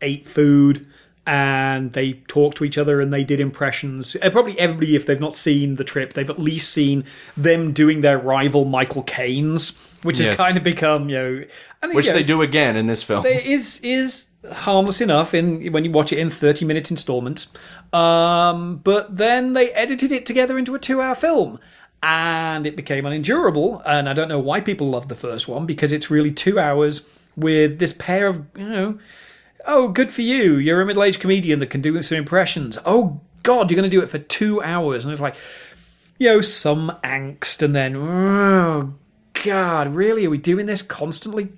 ate food and they talked to each other and they did impressions. And probably everybody, if they've not seen the trip, they've at least seen them doing their rival Michael Caine's, which has kind of become you know, and, which you know, they do again in this film. it is is harmless enough in when you watch it in 30 minute installments um, but then they edited it together into a two hour film and it became unendurable and i don't know why people love the first one because it's really two hours with this pair of you know oh, good for you. You're a middle aged comedian that can do some impressions. Oh, God, you're going to do it for two hours. And it's like, you know, some angst, and then, oh, God, really? Are we doing this constantly?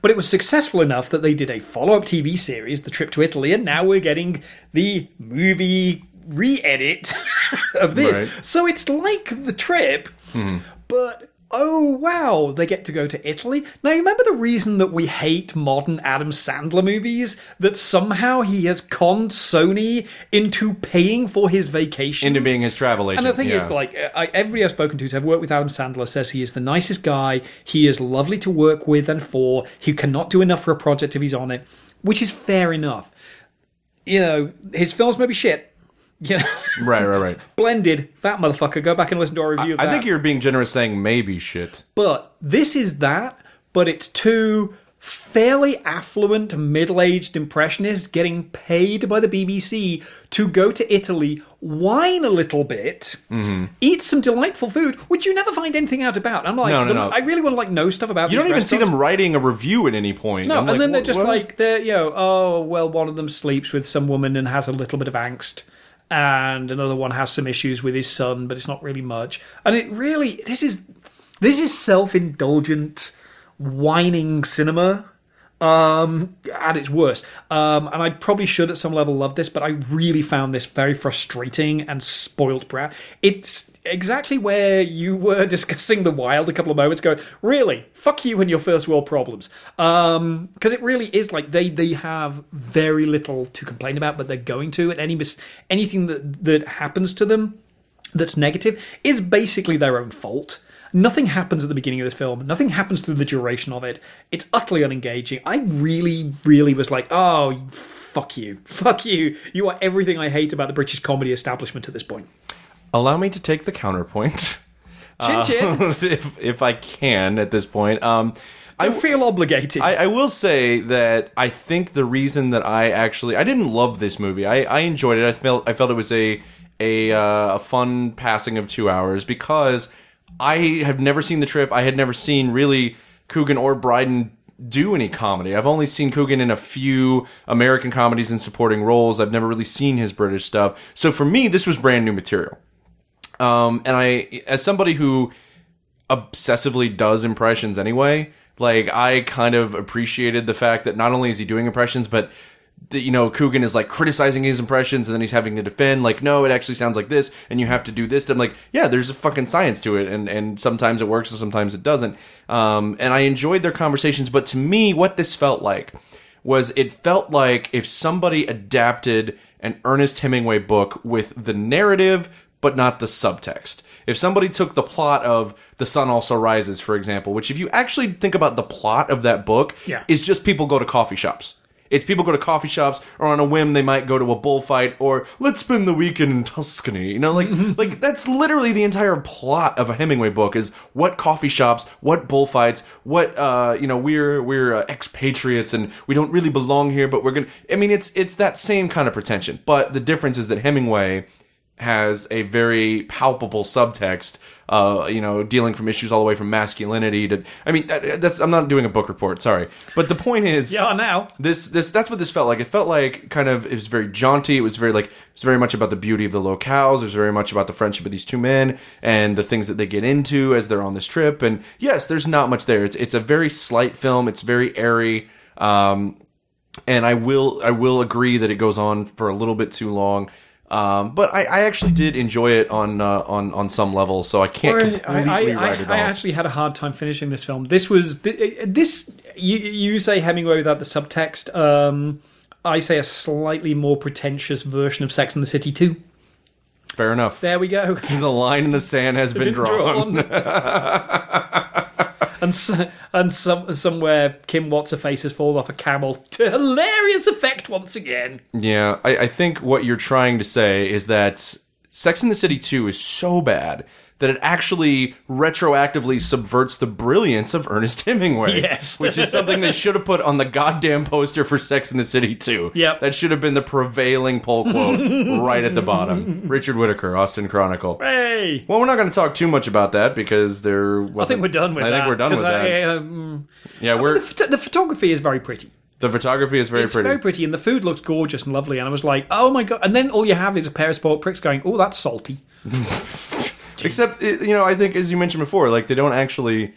But it was successful enough that they did a follow up TV series, The Trip to Italy, and now we're getting the movie re edit [LAUGHS] of this. Right. So it's like The Trip, hmm. but oh wow, they get to go to Italy. Now, you remember the reason that we hate modern Adam Sandler movies? That somehow he has conned Sony into paying for his vacation. Into being his travel agent. And the thing yeah. is, like, I, everybody I've spoken to to have worked with Adam Sandler says he is the nicest guy. He is lovely to work with and for. He cannot do enough for a project if he's on it, which is fair enough. You know, his films may be shit. You know, right, right, right. [LAUGHS] blended. That motherfucker. Go back and listen to our review of I think you're being generous saying maybe shit. But this is that, but it's two fairly affluent middle-aged impressionists getting paid by the BBC to go to Italy, whine a little bit, Mm-hmm. eat some delightful food, which you never find anything out about. I'm like, No, no, no. I really want to like know stuff about. You don't even see them writing a review at any point. No, I'm and like, then they're just what? like they're you know, oh well, one of them sleeps with some woman and has a little bit of angst, and another one has some issues with his son, but it's not really much. And it really this is this is self indulgent whining cinema. Um, at its worst. Um, and I probably should at some level love this, but I really found this very frustrating and spoilt brat. It's exactly where you were [LAUGHS] discussing the wild a couple of moments ago. Really, fuck you and your first world problems. Um, because it really is like they they have very little to complain about, but they're going to, and any mis- anything that that happens to them that's negative is basically their own fault. Nothing happens at the beginning of this film. Nothing happens through the duration of it. It's utterly unengaging. I really, really was like, oh, fuck you. Fuck you. You are everything I hate about the British comedy establishment at this point. Allow me to take the counterpoint. [LAUGHS] Chin chin. [LAUGHS] if, if I can at this point. Um, I feel obligated. I, I will say that I think the reason that I actually I didn't love this movie. I, I enjoyed it. I felt I felt it was a a uh, a fun passing of two hours because I have never seen the trip. I had never seen really Coogan or Brydon do any comedy. I've only seen Coogan in a few American comedies in supporting roles. I've never really seen his British stuff. So for me, this was brand new material. Um, and I, as somebody who obsessively does impressions anyway. Like I kind of appreciated the fact that not only is he doing impressions, but you know Coogan is like criticizing his impressions, and then he's having to defend. Like, no, it actually sounds like this, and you have to do this. I'm like, yeah, there's a fucking science to it, and and sometimes it works, and sometimes it doesn't. Um, and I enjoyed their conversations, but to me, what this felt like was it felt like if somebody adapted an Ernest Hemingway book with the narrative but not the subtext. If somebody took the plot of The Sun Also Rises, for example, which if you actually think about the plot of that book, Yeah. is just people go to coffee shops. It's people go to coffee shops, or on a whim they might go to a bullfight, or let's spend the weekend in Tuscany. You know, like like that's literally the entire plot of a Hemingway book is what coffee shops, what bullfights, what uh you know we're we're uh, expatriates and we don't really belong here, but we're gonna. I mean, it's it's that same kind of pretension, but the difference is that Hemingway has a very palpable subtext, uh, you know, dealing from issues all the way from masculinity to. I mean, that, that's I'm not doing a book report, sorry, but the point is, yeah, now. this this that's what this felt like. It felt like kind of it was very jaunty. It was very like it's very much about the beauty of the locales. It was very much about the friendship of these two men and the things that they get into as they're on this trip. And yes, there's not much there. It's it's a very slight film. It's very airy. Um, and I will I will agree that it goes on for a little bit too long. Um, but I, I actually did enjoy it on uh, on on some level, so I can't completely I, I, write it I, I actually had a hard time finishing this film. This was th- this. You, you say Hemingway without the subtext. Um, I say a slightly more pretentious version of Sex and the City too. Fair enough. There we go. [LAUGHS] the line in the sand has been, drawn. [LAUGHS] and and some somewhere Kim Watts' face has fallen off a camel to hilarious effect once again. Yeah, I, I think what you're trying to say is that Sex in the City 2 is so bad that it actually retroactively subverts the brilliance of Ernest [LAUGHS] Hemingway. Yes. which is something they should have put on the goddamn poster for Sex in the City too. Yep. That should have been the prevailing poll quote [LAUGHS] right at the bottom. Richard Whitaker, Austin Chronicle. Hey. Well, we're not going to talk too much about that because there. I think we're done with I that. think we're done with I, that. um, yeah, we're. the, phot- the photography is very pretty. The photography is very it's pretty. very pretty, and the food looks gorgeous and lovely. And I was like, oh my god! And then all you have is a pair of sport pricks going, oh, that's salty. [LAUGHS] Except, you know, I think as you mentioned before, like they don't actually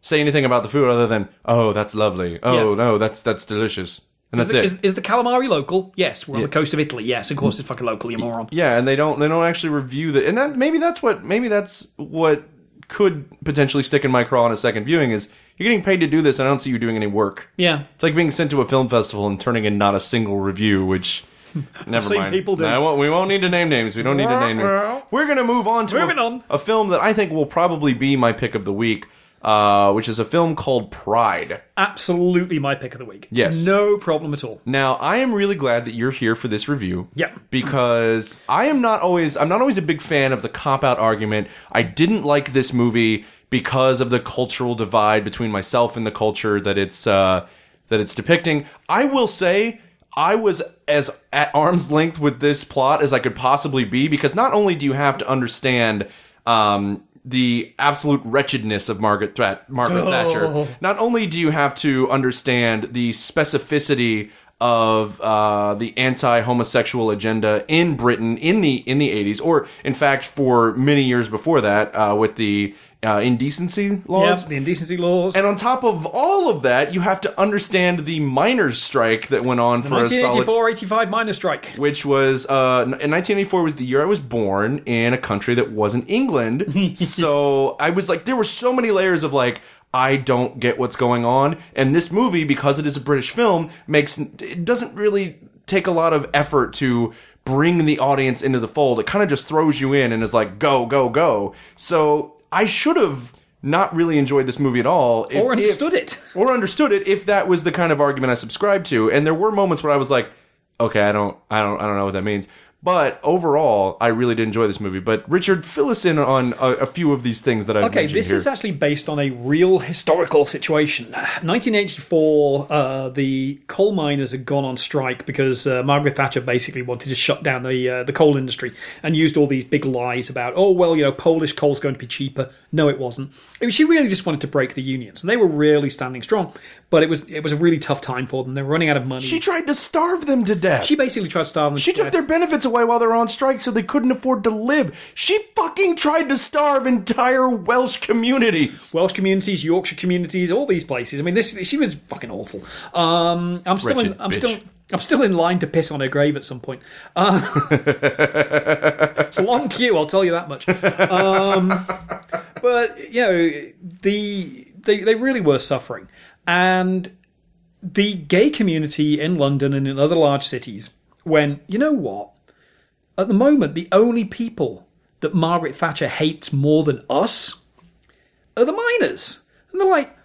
say anything about the food other than, "Oh, that's lovely. Oh Yeah. no, that's that's delicious," and Is that's the, it. is, is the calamari local? Yes, we're on the coast of Italy. Yes, of course it's fucking local. You moron. yeah, and they don't they don't actually review the and that maybe that's what maybe that's what could potentially stick in my craw on a second viewing is you're getting paid to do this and I don't see you doing any work. Yeah. It's like being sent to a film festival and turning in not a single review, which [LAUGHS] never seen mind. people do. No, I won't- we won't need to name names. We don't need to name names. We're gonna move on to Moving a, on. a film that I think will probably be my pick of the week, uh, which is a film called Pride. Absolutely my pick of the week. Yes. No problem at all. Now, I am really glad that you're here for this review. Yeah. Because I am not always I'm not always a big fan of the cop out argument. I didn't like this movie because of the cultural divide between myself and the culture that it's uh that it's depicting. I will say I was as at arm's length with this plot as I could possibly be because not only do you have to understand um the absolute wretchedness of Margaret Margaret Thatcher. Not only do you have to understand the specificity of uh, the anti-homosexual agenda in Britain in the in the 80s, or in fact for many years before that, uh, with the uh, indecency laws. Yeah, the indecency laws. And on top of all of that, you have to understand the miners' strike that went on for a solid 1984 85 miners' strike. which was uh, in 1984 was the year I was born in a country that wasn't England. [LAUGHS] so I was like, there were so many layers of like. I don't get what's going on, and this movie, because it is a British film, makes it doesn't really take a lot of effort to bring the audience into the fold. It kind of just throws you in and is like, go, go, go. So I should have not really enjoyed this movie at all, if- Or if- understood it. [LAUGHS] or understood it if that was the kind of argument I subscribed to. And there were moments where I was like, okay, I don't, I don't, I don't know what that means. But overall, I really did enjoy this movie. But Richard, fill us in on a, a few of these things that I've Okay, this here. is actually based on a real historical situation. 1984, uh, the coal miners had gone on strike because uh, Margaret Thatcher basically wanted to shut down the uh, the coal industry and used all these big lies about, oh well, you know, Polish coal's going to be cheaper. No, it wasn't. I mean, she really just wanted to break the unions, and they were really standing strong. But it was it was a really tough time for them. They were running out of money. she tried to starve them to death. She basically tried to starve them. She to took death. their benefits away while they were on strike so they couldn't afford to live. She fucking tried to starve entire Welsh communities. Welsh communities, Yorkshire communities, all these places. I mean, this she was fucking awful. Um, I'm still, in, I'm bitch. still, I'm still in line to piss on her grave at some point. Uh, [LAUGHS] it's a long queue, I'll tell you that much. Um, but you know, the they they really were suffering, and the gay community in London and in other large cities when you know what at the moment the only people that Margaret Thatcher hates more than us are the miners. And they're like,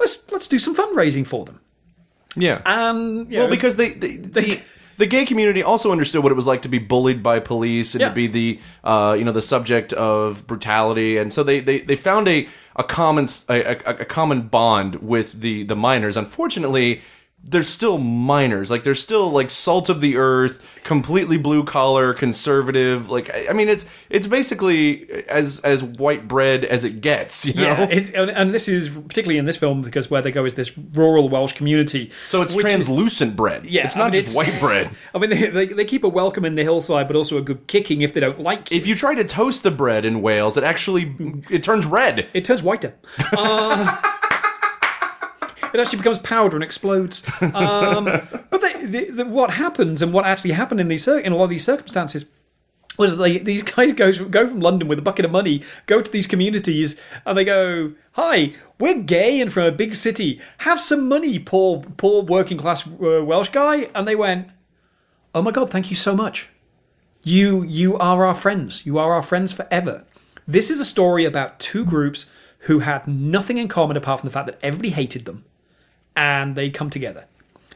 let's let's do some fundraising for them. Yeah. And well, know, because they, [LAUGHS] they, the the gay community also understood what it was like to be bullied by police and Yeah. to be the uh, you know the subject of brutality, and so they they, they found a a common a, a, a common bond with the the miners. Unfortunately. They're still miners, like they're still like salt of the earth, completely blue collar, conservative. Like I I mean, it's it's basically as as white bread as it gets, you know. yeah, and, and this is particularly in this film because where they go is this rural Welsh community. so it's which is- translucent bread. Yeah, it's I not mean, just it's- white bread. [LAUGHS] I mean, they, they, they keep a welcome in the hillside, but also a good kicking if they don't like you. if you try to toast the bread in Wales, it actually it turns red. It turns whiter. [LAUGHS] Uh, it actually becomes powder and explodes. Um, [LAUGHS] but they, the, the, what happens and what actually happened in these in a lot of these circumstances was they, these guys go go from London with a bucket of money, go to these communities, and they go, "Hi, we're gay and from a big city. Have some money, poor poor working class uh, Welsh guy." And they went, "Oh my god, thank you so much. You you are our friends. You are our friends forever." This is a story about two groups who had nothing in common apart from the fact that everybody hated them, and they come together.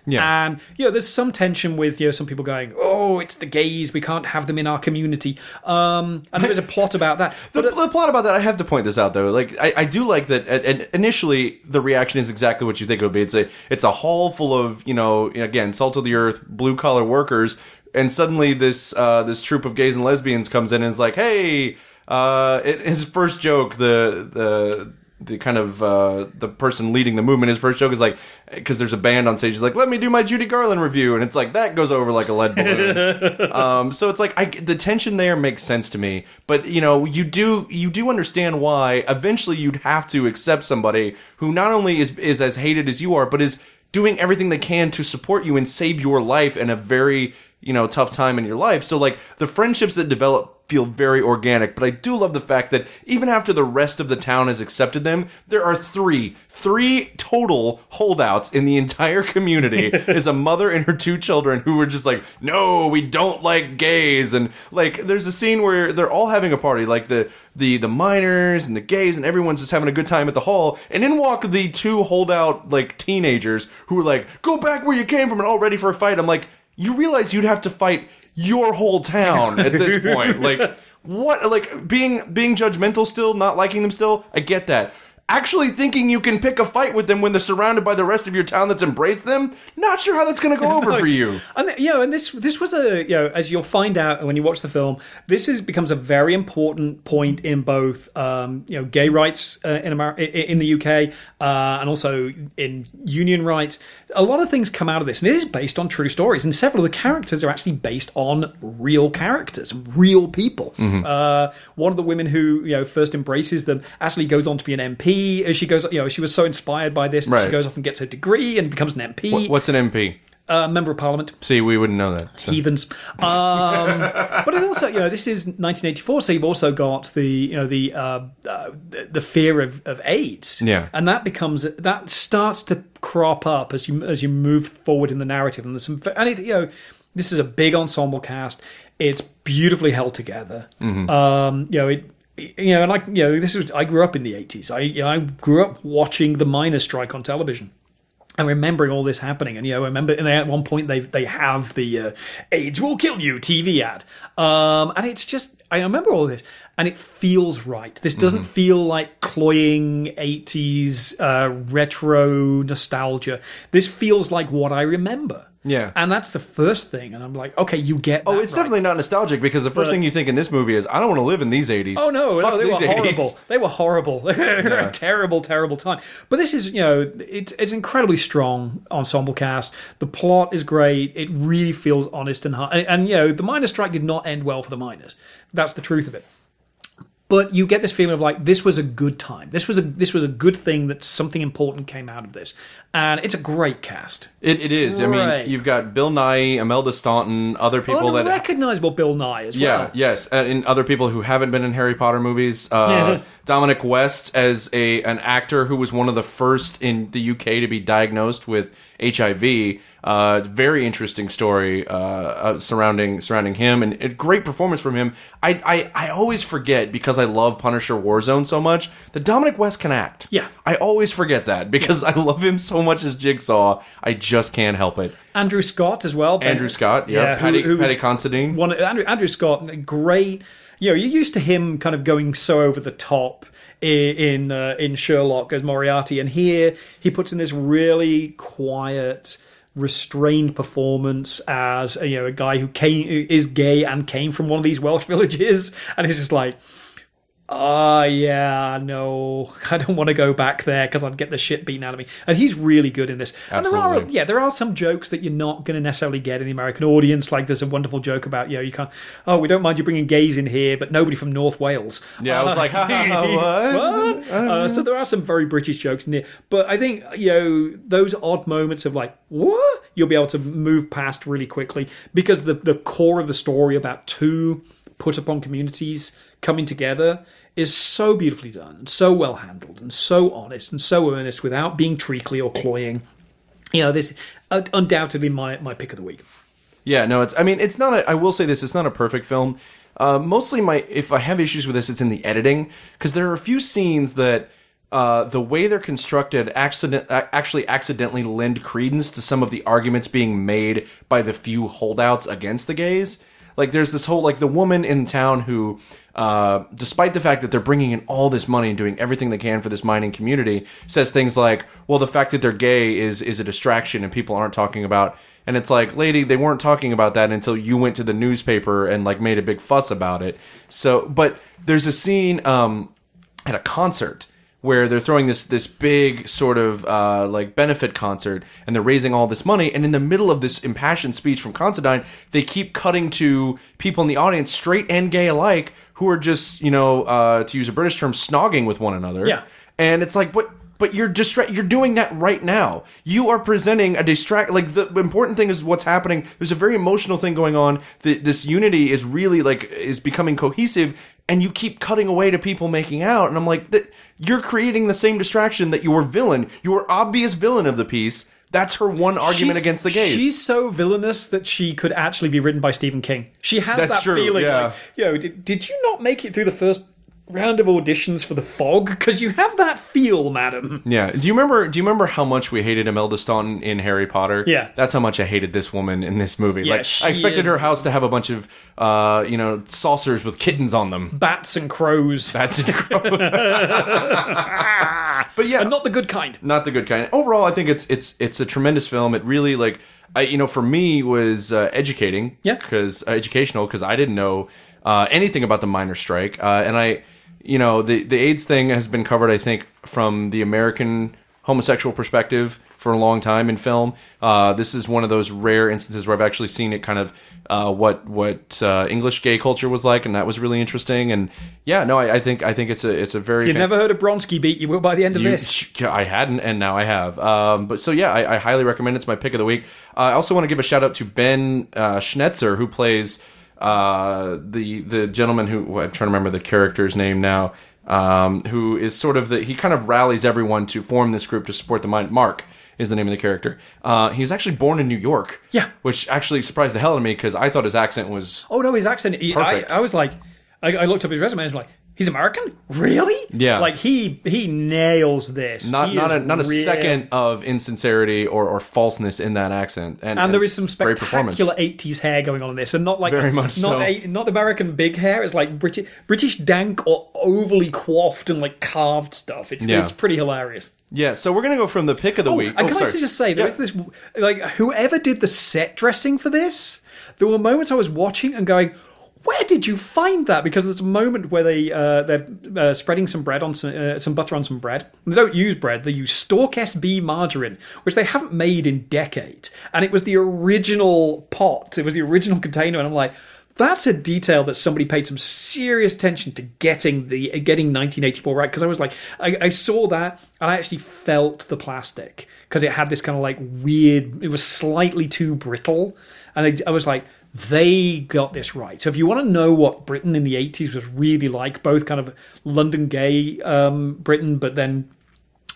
Yeah. And you know, there's some tension with you know some people going, "Oh, it's the gays. We can't have them in our community." Um, and there's a plot about that. [LAUGHS] The, But uh, the plot about that, I have to point this out though. Like, I, I do like that. And and initially, the reaction is exactly what you think it would be. It's a it's a hall full of you know again salt of the earth, blue collar workers, and suddenly this uh, this troop of gays and lesbians comes in and is like, hey, uh, it, his first joke, the the the kind of uh, the person leading the movement. His first joke is like because there's a band on stage. He's like, "Let me do my Judy Garland review," and it's like that goes over like a lead balloon. [LAUGHS] um, so it's like I, the tension there makes sense to me, but you know you do you do understand why eventually you'd have to accept somebody who not only is is as hated as you are, but is doing everything they can to support you and save your life in a very you know tough time in your life. So like the friendships that develop feel very organic, but I do love the fact that even after the rest of the town has accepted them, there are three, three total holdouts in the entire community. [LAUGHS] is a mother and her two children who were just like, no, we don't like gays, and like there's a scene where they're all having a party, like the the the miners and the gays, and everyone's just having a good time at the hall, and in walk the two holdout like teenagers who are like, go back where you came from and all ready for a fight. I'm like, you realize you'd have to fight your whole town at this [LAUGHS] point. Like what like being being judgmental still, not liking them still, I get that. Actually thinking you can pick a fight with them when they're surrounded by the rest of your town that's embraced them, not sure how that's gonna go [LAUGHS] over for you. And you know, and this this was a you know, as you'll find out when you watch the film, this is becomes a very important point in both um, you know gay rights uh, in America, in the UK, uh, and also in union rights. A lot of things come out of this, and it is based on true stories. And several of the characters are actually based on real characters, real people. Uh, one of the women who you know first embraces them actually goes on to be an MP. As she goes, you know, she was so inspired by this that she goes off and gets her degree and becomes an MP, What's an MP? uh, member of parliament See, we wouldn't know that. so. heathens. Um, [LAUGHS] but it also, you know, this is 1984, so you've also got the, you know, the uh, uh, the fear of, of AIDS, Yeah. and that becomes that starts to crop up as you as you move forward in the narrative, and there's some, and it, you know, this is a big ensemble cast. It's beautifully held together. Um, you know, it. You know, and like you know, this was I grew up in the eighties. I you know, I grew up watching the miners' strike on television and remembering all this happening. And you know, remember and they, at one point they they have the uh, "AIDS will kill you" TV ad, um, and it's just I remember all this, and it feels right. This doesn't Mm-hmm. feel like cloying '80s uh, retro nostalgia. This feels like what I remember. Yeah. and that's the first thing. And I'm like, okay, you get. Oh, it's right. definitely not nostalgic because the first But- thing you think in this movie is, I don't want to live in these 80s. Oh no, Fuck no, they were these 80s. horrible. They were horrible. [LAUGHS] They were a terrible, terrible time. But this is, you know, it, it's incredibly strong ensemble cast. The plot is great. It really feels honest and hard. And, and you know, the miners' strike did not end well for the miners. That's the truth of it. But you get this feeling of like this was a good time. This was a this was a good thing that something important came out of this, and it's a great cast. It, it is. I mean, you've got Bill Nighy, Imelda Staunton, other people that. recognizable Bill Nighy as Yeah, well. Yeah, yes, and and other people who haven't been in Harry Potter movies. Uh, [LAUGHS] Dominic West as a an actor who was one of the first in the UK to be diagnosed with HIV. Uh, very interesting story uh, uh, surrounding surrounding him, and a great performance from him. I, I I always forget because I love Punisher Warzone so much that Dominic West can act. Yeah. I always forget that because [LAUGHS] I love him so much as Jigsaw. I just can't help it. Andrew Scott as well. Andrew Scott, yeah, Paddy, who- who's- Paddy Considine. one Andrew, Andrew Scott, great. You know, you're used to him kind of going so over the top i- in uh, in Sherlock as Moriarty, and here he puts in this really quiet, restrained performance as you know a guy who came who is gay and came from one of these Welsh [LAUGHS] villages, and he's just like. Ah, yeah, no, [LAUGHS] I don't want to go back there because I'd get the shit beaten out of me. And he's really good in this. And there are, Absolutely. yeah, there are some jokes that you're not going to necessarily get in the American audience. Like there's a wonderful joke about, you know, you can't, oh, we don't mind you bringing gays in here, but nobody from North Wales. Yeah, I was like, ha, [LAUGHS] ha, what? [LAUGHS] What? Uh, so there are some very British jokes in there, but I think you know those odd moments of like what you'll be able to move past really quickly because the the core of the story about two put upon communities coming together is so beautifully done and so well handled and so honest and so earnest without being treacly or cloying. You know, this uh, undoubtedly my my pick of the week. Yeah, no, it's. I mean, it's not. A, I will say this: it's not a perfect film. Uh, mostly, my if I have issues with this, it's in the editing because there are a few scenes that uh, the way they're constructed accident actually accidentally lend credence to some of the arguments being made by the few holdouts against the gays. Like, there's this whole like the woman in town who, uh, despite the fact that they're bringing in all this money and doing everything they can for this mining community, says things like, "Well, the fact that they're gay is is a distraction, and people aren't talking about." And it's like, lady, they weren't talking about that until you went to the newspaper and like made a big fuss about it. So, but there's a scene um, at a concert where they're throwing this this big sort of uh, like benefit concert and they're raising all this money and in the middle of this impassioned speech from Considine they keep cutting to people in the audience straight and gay alike who are just you know uh, to use a British term snogging with one another Yeah. and it's like what but you're distra- you're doing that right now. You are presenting a distract like the important thing is what's happening. There's a very emotional thing going on. The, this unity is really like is becoming cohesive and you keep cutting away to people making out and I'm like that you're creating the same distraction that your villain, your obvious villain of the piece, that's her one argument She's- against the gays. She's so villainous that she could actually be written by Stephen King. She has That's that true, feeling. yeah. Like, yo, did, did you not make it through the first round of auditions for the Fog? Because you have that feel, madam. Yeah. Do you remember? Do you remember how much we hated Imelda Staunton in Harry Potter? Yeah. That's how much I hated this woman in this movie. Yeah, like I expected is- her house to have a bunch of, uh, you know, saucers with kittens on them. Bats and crows. That's [LAUGHS] [LAUGHS] but yeah, and not the good kind. not the good kind. Overall, I think it's it's it's a tremendous film. It really like I you know for me was uh, educating. Yeah. because uh, educational because I didn't know uh, anything about the miners' strike, uh, and I you know the the AIDS thing has been covered. I think from the American homosexual perspective for a long time in film. Uh, this is one of those rare instances where I've actually seen it kind of uh, what what uh, English gay culture was like, and that was really interesting. And yeah, no, I, I think I think it's a it's a very You've fan- never heard of Bronski Beat, you will by the end of you- this. I hadn't, and now I have. Um, but so yeah, I, I highly recommend. it. It's my pick of the week. Uh, I also want to give a shout out to Ben uh, Schnetzer, who plays uh, the the gentleman who I'm trying to remember the character's name now. Um, who is sort of the he kind of rallies everyone to form this group to support the mind. Mark is the name of the character. Uh, he was actually born in New York. Yeah. which actually surprised the hell out of me because I thought his accent was Oh no, his accent. He, I, Perfect. I was like, I, I looked up his resume and I was like, he's American, really? Yeah. Like he he nails this. not He not a not a real- second of insincerity or, or falseness in that accent. And, And there is some spectacular '80s hair going on in this, and not like Very much not so. a, not American big hair. It's like British British dank or overly coiffed and like carved stuff. It's Yeah. it's pretty hilarious. Yeah, so we're gonna go from the pick of the Oh, week. and oh, can sorry. I just say, Yeah. there's this like whoever did the set dressing for this. There were moments I was watching and going, "Where did you find that?" Because there's a moment where they uh, they're uh, spreading some bread on some uh, some butter on some bread. They don't use bread; they use Stork SB margarine, which they haven't made in decades. And it was the original pot. It was the original container, and I'm like. That's a detail that somebody paid some serious attention to getting the getting 1984 right because I was like I, I saw that and I actually felt the plastic because it had this kind of like weird it was slightly too brittle and I, I was like they got this right so if you want to know what Britain in the 80s was really like both kind of London gay um, Britain but then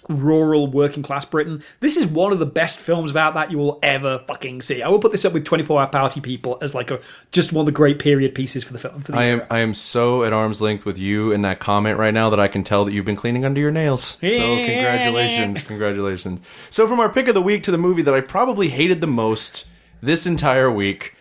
rural working class Britain. This is one of the best films about that you will ever fucking see. I will put this up with 24 Hour Party People as like a just one of the great period pieces for the film. For the I am era. I am so at arm's length with you in that comment right now that I can tell that you've been cleaning under your nails. So congratulations, congratulations. So from our pick of the week to the movie that I probably hated the most this entire week,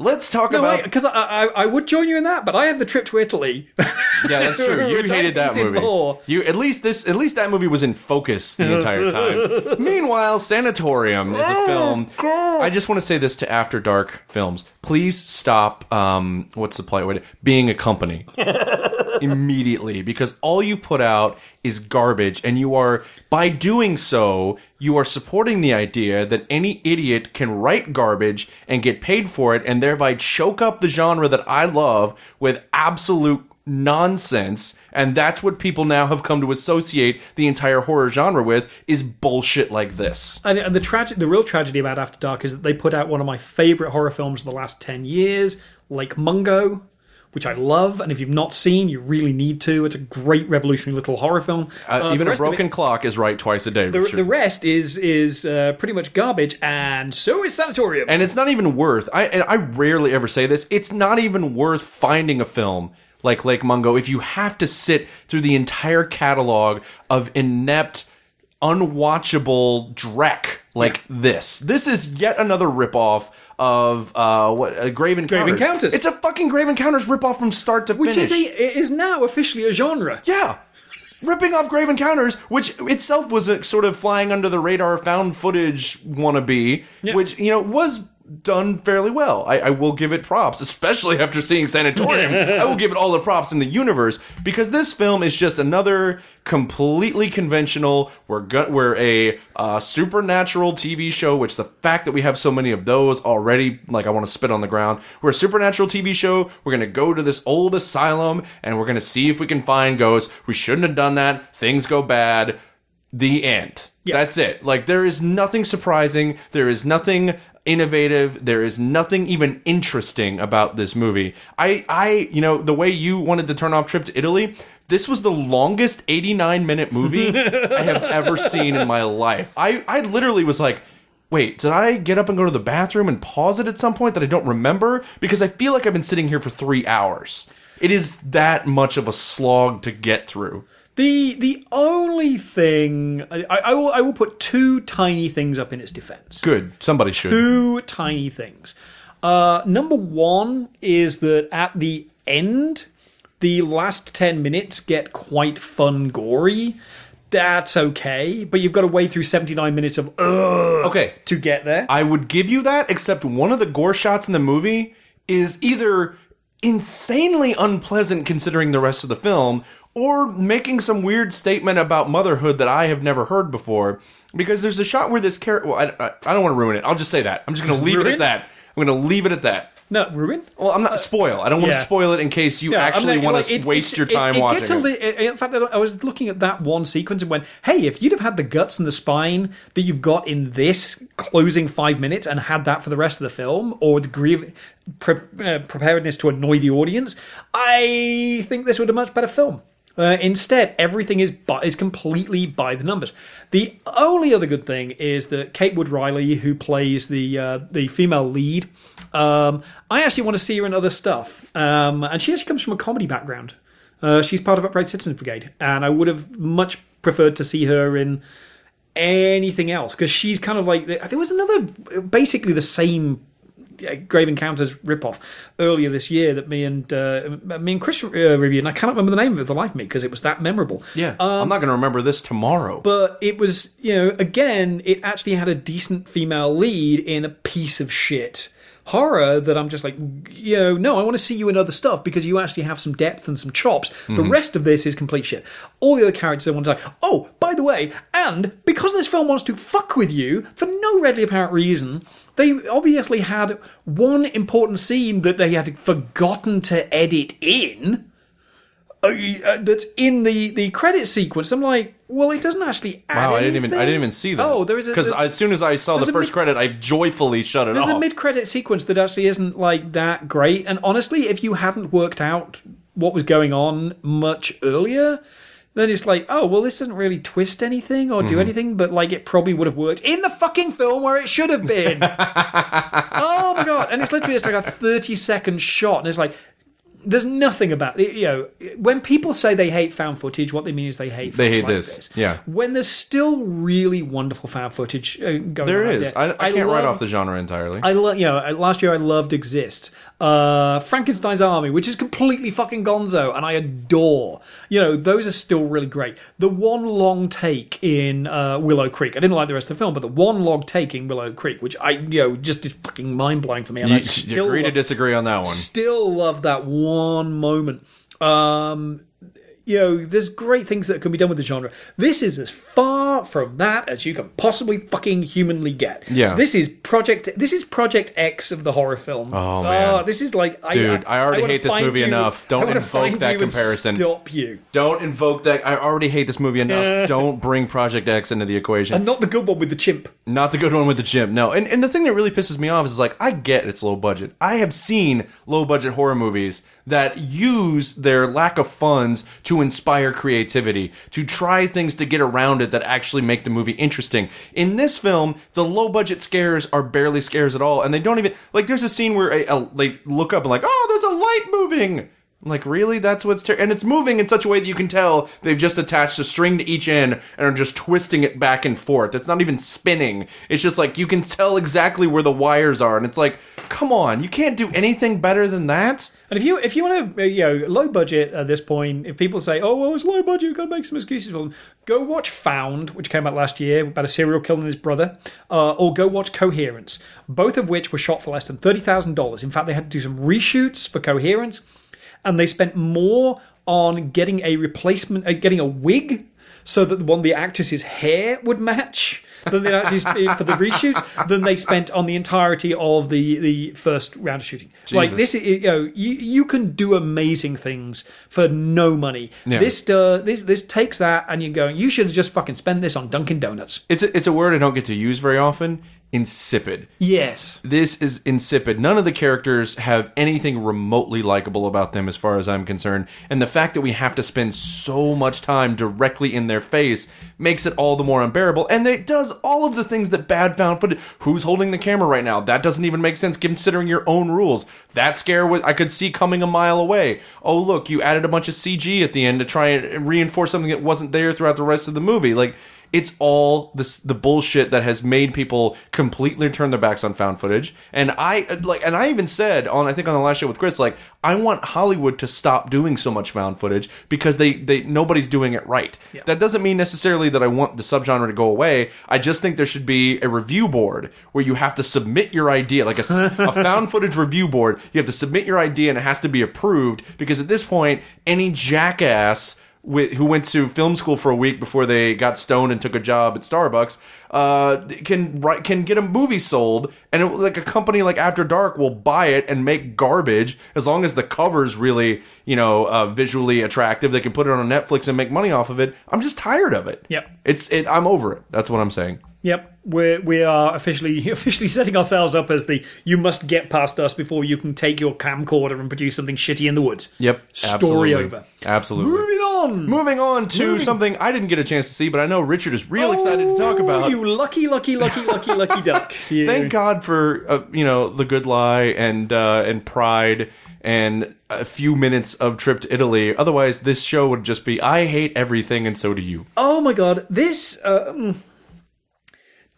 let's talk No, about. because I, I I would join you in that, but I had the trip to Italy. Yeah, that's [LAUGHS] true. You Which I hated that hated movie. more. You at least this at least that movie was in focus the [LAUGHS] entire time. Meanwhile, Sanatorium is a film. I just want to say this to After Dark films: please stop. Um, what's the polite way? To, being a company [LAUGHS] immediately because all you put out is garbage, and you are by doing so you are supporting the idea that any idiot can write garbage and get paid for it, and thereby choke up the genre that I love with absolute nonsense. And that's what people now have come to associate the entire horror genre with is bullshit like this. And, and the tragic, the real tragedy about After Dark is that they put out one of my favorite horror films of the last ten years, Lake Mungo, which I love. And if you've not seen, you really need to. It's a great revolutionary little horror film. uh, Uh, even a of it- broken clock is right twice a day the, the rest is is uh, pretty much garbage, and so is Sanatorium. and it's not even worth I and I rarely ever say this it's not even worth finding a film like Lake Mungo if you have to sit through the entire catalog of inept unwatchable dreck like this. This is yet another ripoff of uh what uh, Grave Encounters. Encounters. It's a fucking Grave Encounters ripoff from start to which finish. is a, it is now officially a genre. Yeah. Ripping off Grave Encounters, which itself was a sort of flying under the radar found footage wannabe, Yeah. which, you know, was done fairly well. I, I will give it props, especially [LAUGHS] after seeing Sanatorium. I will give it all the props in the universe because this film is just another completely conventional. We're go- we're a uh, supernatural TV show, which the fact that we have so many of those already, like I want to spit on the ground. We're a supernatural TV show. We're gonna go to this old asylum and we're gonna see if we can find ghosts. We shouldn't have done that. Things go bad. The end. That's it. Like there is nothing surprising. There is nothing innovative. There is nothing even interesting about this movie. I, I, you know, the way you wanted to turn off Trip to Italy, this was the longest 89 minute movie [LAUGHS] I have ever seen in my life. I, I literally was like, wait, did I get up and go to the bathroom and pause it at some point that I don't remember? Because I feel like I've been sitting here for three hours. It is that much of a slog to get through. The the only thing I, I will I will put two tiny things up in its defense. Good. Somebody should. Two tiny things. Uh, number one is that at the end, the last ten minutes get quite fun, gory. That's okay, but you've got to wade through seventy nine minutes of ugh Okay. to get there. I would give you that, except one of the gore shots in the movie is either insanely unpleasant considering the rest of the film, or making some weird statement about motherhood that I have never heard before. Because there's a shot where this character. Well, I, I, I don't want to ruin it. I'll just say that. I'm just going to leave it at that. I'm going to leave it at that. no, ruin. Well, I'm not spoil. I don't want to spoil it in case you I'm actually not- want like, to it- waste your time it, it watching it. in fact, I was looking at that one sequence and went, "Hey, if you'd have had the guts and the spine that you've got in this closing five minutes and had that for the rest of the film, or degree of pre- uh, preparedness to annoy the audience, I think this would have been a much better film." Uh, instead, everything is by, is completely by the numbers. The only other good thing is that Kate Wood Riley, who plays the uh, the female lead, um, I actually want to see her in other stuff. Um, and she actually comes from a comedy background. Uh, she's part of Upright Citizens Brigade, and I would have much preferred to see her in anything else because she's kind of like there was another basically the same Grave Encounters ripoff earlier this year that me and uh, me and Chris uh, reviewed, and I cannot remember the name of it for the life of me because it was that memorable. yeah, I'm not going to remember this tomorrow. But it was, you know, again, it actually had a decent female lead in a piece of shit horror that I'm just like, you know, no, I want to see you in other stuff because you actually have some depth and some chops. The rest of this is complete shit. All the other characters I want to like, oh, by the way, and because this film wants to fuck with you for no readily apparent reason, they obviously had one important scene that they had forgotten to edit in uh, uh, that's in the the credit sequence. I'm like, well, it doesn't actually add. Wow, I didn't even I didn't even see that. Oh, there is a because there's- as soon as I saw the there's a first mid- credit, I joyfully shut it off. there's off. a mid credit sequence that actually isn't like that great. And honestly, if you hadn't worked out what was going on much earlier. Then it's like, oh well, this doesn't really twist anything or do Mm-hmm. anything, but like it probably would have worked in the fucking film where it should have been. [LAUGHS] oh my god! And it's literally just like a thirty second shot, and it's like, there's nothing about it. You know, when people say they hate found footage, what they mean is they hate. They hate like this, yeah. When there's still really wonderful found footage uh, going there on is. there. I, I can't write love- off the genre entirely. I love, you know, last year I loved Exist, uh, Frankenstein's Army, which is completely fucking gonzo, and I adore. You know, those are still really great. The one long take in uh, Willow Creek, I didn't like the rest of the film, but the one long take in Willow Creek, which I, you know, just is fucking mind blowing for me. And you, I still agree to disagree on that one. still love that one moment. Um, you know, there's great things that can be done with the genre. This is as far from that as you can possibly fucking humanly get. Yeah. This is Project. This is Project X of the horror film. Oh, ah, man. this is like, Dude, I already wanna hate this movie you- enough. Don't I invoke that comparison. Stop you. Don't invoke that. I already hate this movie enough. [LAUGHS] Don't bring Project X into the equation. And not the good one with the chimp. Not the good one with the chimp. No. And and the thing that really pisses me off is like I get it's low budget. I have seen low budget horror movies that use their lack of funds to inspire creativity, to try things to get around it that actually make the movie interesting. In this film, the low budget scares are barely scares at all, and they don't even like. There's a scene where they look up and like, oh, there's a light moving. Like, really? That's what's ter-? and it's moving in such a way that you can tell they've just attached a string to each end and are just twisting it back and forth. It's not even spinning. It's just like you can tell exactly where the wires are, and it's like, come on, you can't do anything better than that. And if you if you want to you know low budget at this point, if people say, "Oh well, it's low budget, you've got to make some excuses for them," go watch Found, which came out last year about a serial killer and his brother, uh, or go watch Coherence, both of which were shot for less than thirty thousand dollars. In fact, they had to do some reshoots for Coherence, and they spent more on getting a replacement, uh, getting a wig so that the one the actress's hair would match than they actually for the reshoots than they spent on the entirety of the the first round of shooting. Like this, is- you know, you you can do amazing things for no money. Yeah. This uh, this this takes that and you're going, you should have just fucking spend this on Dunkin' Donuts. It's a, it's a word I don't get to use very often. Insipid. Yes. This is insipid. None of the characters have anything remotely likable about them, as far as I'm concerned. And the fact that we have to spend so much time directly in their face makes it all the more unbearable. And it does all of the things that bad found footage. Who's holding the camera right now? That doesn't even make sense considering your own rules. That scare was I could see coming a mile away. Oh look, you added a bunch of CG at the end to try and reinforce something that wasn't there throughout the rest of the movie. Like it's all this the bullshit that has made people completely turn their backs on found footage. And I uh, like, and I even said on I think on the last show with Chris, like I want Hollywood to stop doing so much found footage because they they nobody's doing it right. That doesn't mean necessarily that I want the subgenre to go away. I just think there should be a review board where you have to submit your idea, like a [LAUGHS] found footage review board. You have to submit your idea and it has to be approved because at this point, any jackass who went to film school for a week before they got stoned and took a job at Starbucks uh, can write, can get a movie sold, and it, like a company like After Dark will buy it and make garbage as long as the cover's really you know uh, visually attractive. They can put it on Netflix and make money off of it. I'm just tired of it. Yep. it's it. I'm over it. That's what I'm saying. Yep, we we are officially [LAUGHS] officially setting ourselves up as the you must get past us before you can take your camcorder and produce something shitty in the woods. Yep, Story absolutely. over. Absolutely. Moving on. Moving on to Moving- something I didn't get a chance to see, but I know Richard is real excited to talk Oh, about. You lucky, lucky, lucky, lucky, lucky [LAUGHS] duck. You- Thank God for uh, you know the Good Lie and uh, and Pride and a few minutes of trip to Italy. Otherwise, this show would just be I hate everything and so do you. Oh my god, this. Um,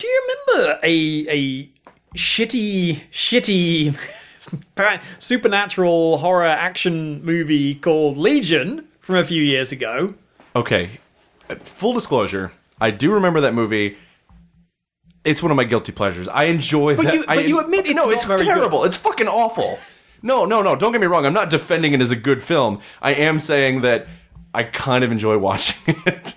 do you remember a a shitty, shitty [LAUGHS] supernatural horror action movie called Legion from a few years ago? Okay, full disclosure, I do remember that movie. It's one of my guilty pleasures. I enjoy that. you- I, but you admit it's no, not it's very terrible. It's fucking awful. No, no, no. Don't get me wrong. I'm not defending it as a good film. I am saying that I kind of enjoy watching [LAUGHS] it.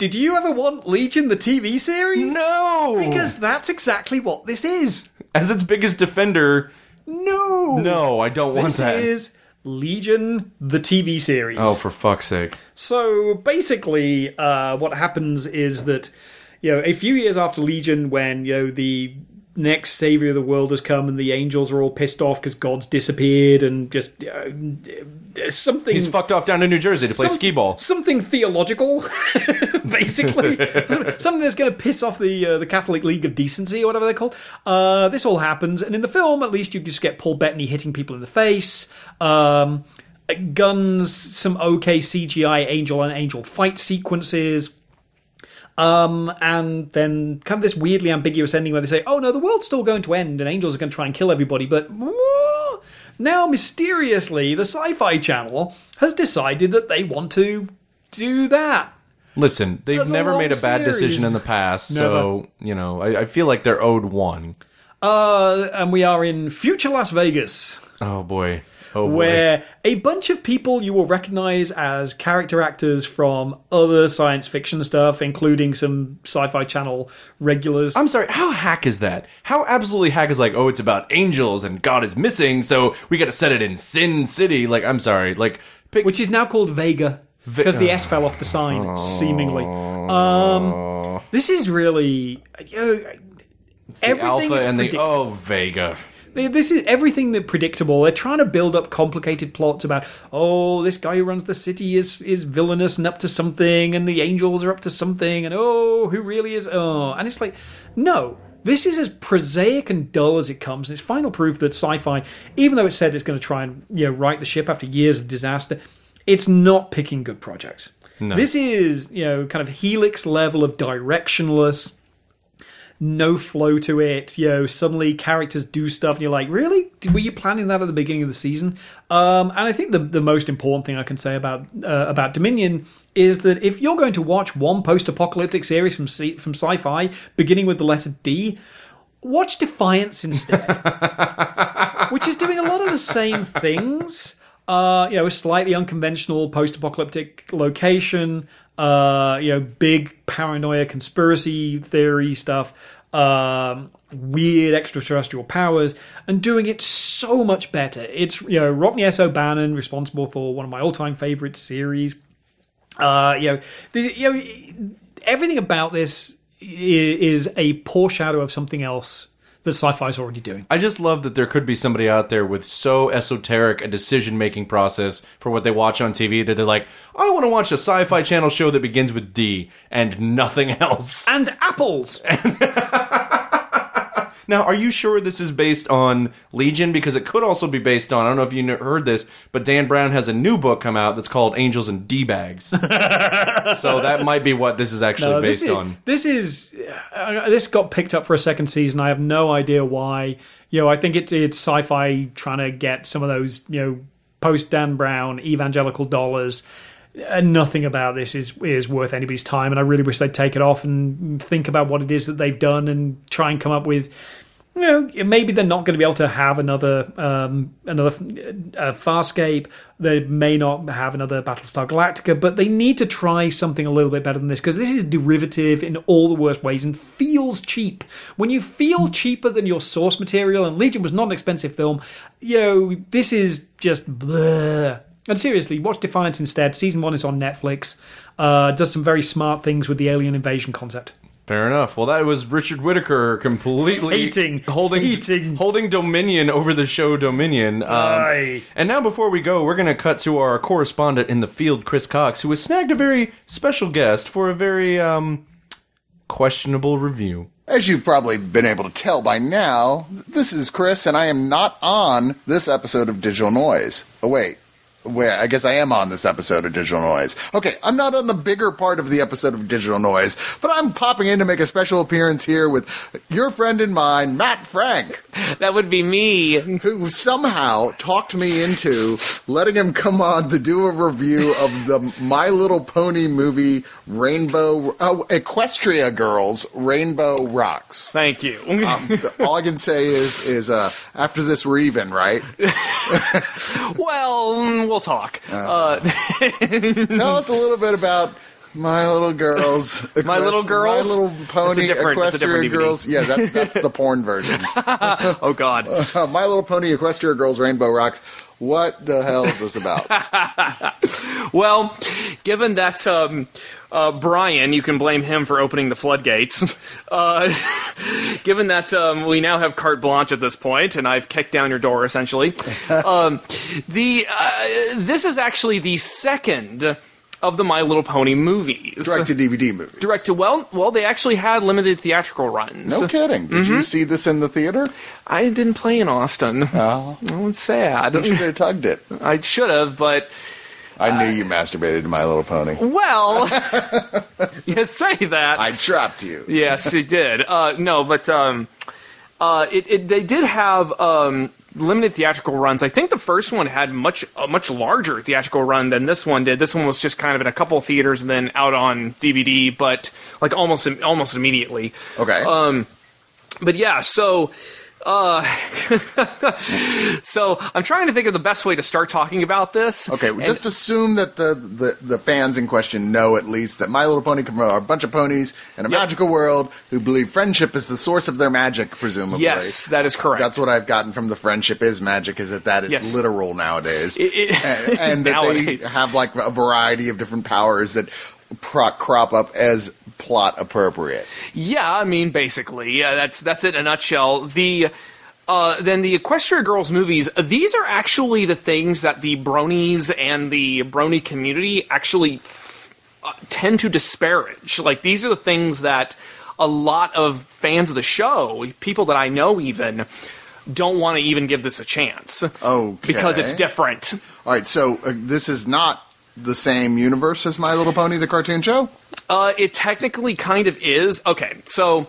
Did you ever want Legion the TV series? No, because that's exactly what this is. as its biggest defender, No, no, I don't want that. This is Legion the TV series. oh, for fuck's sake! So basically, uh, what happens is that you know a few years after Legion, when you know the next savior of the world has come and the angels are all pissed off because God's disappeared and just uh, something. He's fucked off down to New Jersey to play some- skee ball. Something theological, [LAUGHS] basically. [LAUGHS] something that's going to piss off the uh, the Catholic League of Decency or whatever they're called. Uh, this all happens, and in the film, at least you just get Paul Bettany hitting people in the face. Um, guns, some okay CGI angel and angel fight sequences. Um, and then kind of this weirdly ambiguous ending where they say, "Oh no, the world's still going to end, and angels are going to try and kill everybody." But now, mysteriously, the Sci-Fi Channel has decided that they want to do that. Listen, they've That's never long made a bad decision in the past, so you know I, I feel like they're owed one. Uh, and we are in future Las Vegas, Oh boy, oh where a bunch of people you will recognize as character actors from other science fiction stuff, including some Sci-Fi Channel regulars. I'm sorry, how hack is that? How absolutely hack is like, oh, it's about angels and God is missing, so we got to set it in Sin City. Like, I'm sorry, like, pick, which is now called Vega because the S fell off the sign, seemingly. Um, this is really you know, the everything Alpha is and the oh Vega. This is everything that predictable. They're trying to build up complicated plots about, oh, this guy who runs the city is is villainous and up to something, and the angels are up to something, and oh, who really is? Oh, and it's like, no, this is as prosaic and dull as it comes. And it's final proof that sci-fi, even though it said it's going to try and you know right the ship after years of disaster, it's not picking good projects. This is you know kind of helix level of directionless no flow to it. You know, suddenly characters do stuff, and you're like, really? Were you planning that at the beginning of the season? Um, and I think the the most important thing I can say about uh, about Dominion is that if you're going to watch one post-apocalyptic series from C- from sci-fi beginning with the letter D, watch Defiance instead, [LAUGHS] which is doing a lot of the same things. Uh, you know, a slightly unconventional post-apocalyptic location. Uh, you know, big paranoia, conspiracy theory stuff. Um, weird extraterrestrial powers, and doing it so much better. It's you know Rockne S. O'Bannon, responsible for one of my all-time favorite series. Uh, you know, the, you know, everything about this is a foreshadow of something else that sci-fi is already doing. I just love that there could be somebody out there with so esoteric a decision making process for what they watch on TV that they're like, I want to watch a sci fi channel show that begins with D and nothing [LAUGHS] else. And apples. [LAUGHS] Now, are you sure this is based on Legion? Because it could also be based on, I don't know if you heard this, but Dan Brown has a new book come out that's called Angels and D Bags. [LAUGHS] so that might be what this is actually No, based this is, on. This is uh, this got picked up for a second season. I have no idea why. You know, I think it, it's sci-fi trying to get some of those you know post Dan Brown evangelical dollars. And nothing about this is is worth anybody's time. And I really wish they'd take it off and think about what it is that they've done and try and come up with. You know, maybe they're not going to be able to have another um, another uh, Farscape. They may not have another Battlestar Galactica, but they need to try something a little bit better than this because this is derivative in all the worst ways and feels cheap. When you feel cheaper than your source material, and Legion was not an expensive film, you know this is just bleh. And seriously, watch Defiance instead. Season one is on Netflix. Uh, does some very smart things with the alien invasion concept. Fair enough. Well, that was Richard Whitaker completely Hating. holding Hating. holding Dominion over the show Dominion. Um, and now, before we go, we're going to cut to our correspondent in the field, Chris Cox, who has snagged a very special guest for a very um, questionable review. As you've probably been able to tell by now, this is Chris, and I am not on this episode of Digital Noise. Oh, wait. Wait, I guess I am on this episode of Digital Noise. Okay, I'm not on the bigger part of the episode of Digital Noise, but I'm popping in to make a special appearance here with your friend and mine, Matt Frank, That would be me. who somehow talked me into letting him come on to do a review of the My Little Pony movie Rainbow, oh, Equestria Girls Rainbow Rocks. Thank you. Um, all I can say is, is uh, after this we're even, right? [LAUGHS] well, mm, talk. Uh, [LAUGHS] Tell us a little bit about My Little Girls. [LAUGHS] My Little Girls? My Little Pony that's a Equestria DVD. Girls. Yeah, that, that's the porn version. [LAUGHS] oh God. Uh, My Little Pony Equestria Girls Rainbow Rocks. What the hell is this about? [LAUGHS] Well, given that um, uh, Brian, you can blame him for opening the floodgates. Uh, given that um, we now have carte blanche at this point, and I've kicked down your door essentially, um, the uh, this is actually the second of the My Little Pony movies. Direct to DVD movies. Direct to well, well, they actually had limited theatrical runs. No kidding. Did Mm-hmm. you see this in the theater? I didn't play in Austin. Oh, [LAUGHS] Oh, it's sad. you should have tugged it. I should have, but I knew you masturbated to My Little Pony. well, [LAUGHS] you say that. I trapped you. yes, it did. Uh, no, but um, uh, it, it they did have um, limited theatrical runs. I think the first one had much a much larger theatrical run than this one did. This one was just kind of in a couple of theaters and then out on DVD, but like almost almost immediately. Okay. Um, but yeah, so. Uh, [LAUGHS] so I'm trying to think of the best way to start talking about this. Okay, well, just assume that the, the, the fans in question know at least that My Little Pony are a bunch of ponies in a Yep. magical world who believe friendship is the source of their magic, presumably. Yes, that is correct. That's what I've gotten from the friendship is magic is that that is Yes. literal nowadays. It- it- and, and [LAUGHS] that Nowadays. they have like a variety of different powers that crop up as plot appropriate. Yeah, I mean, basically, yeah, that's that's it in a nutshell. The uh, then the Equestria Girls movies. These are actually the things that the bronies and the brony community actually uh, tend to disparage. Like these are the things that a lot of fans of the show, people that I know, even don't want to even give this a chance. Okay. because it's different. All right, so uh, this is not the same universe as My Little Pony, the cartoon show? Uh, it technically kind of is. Okay, so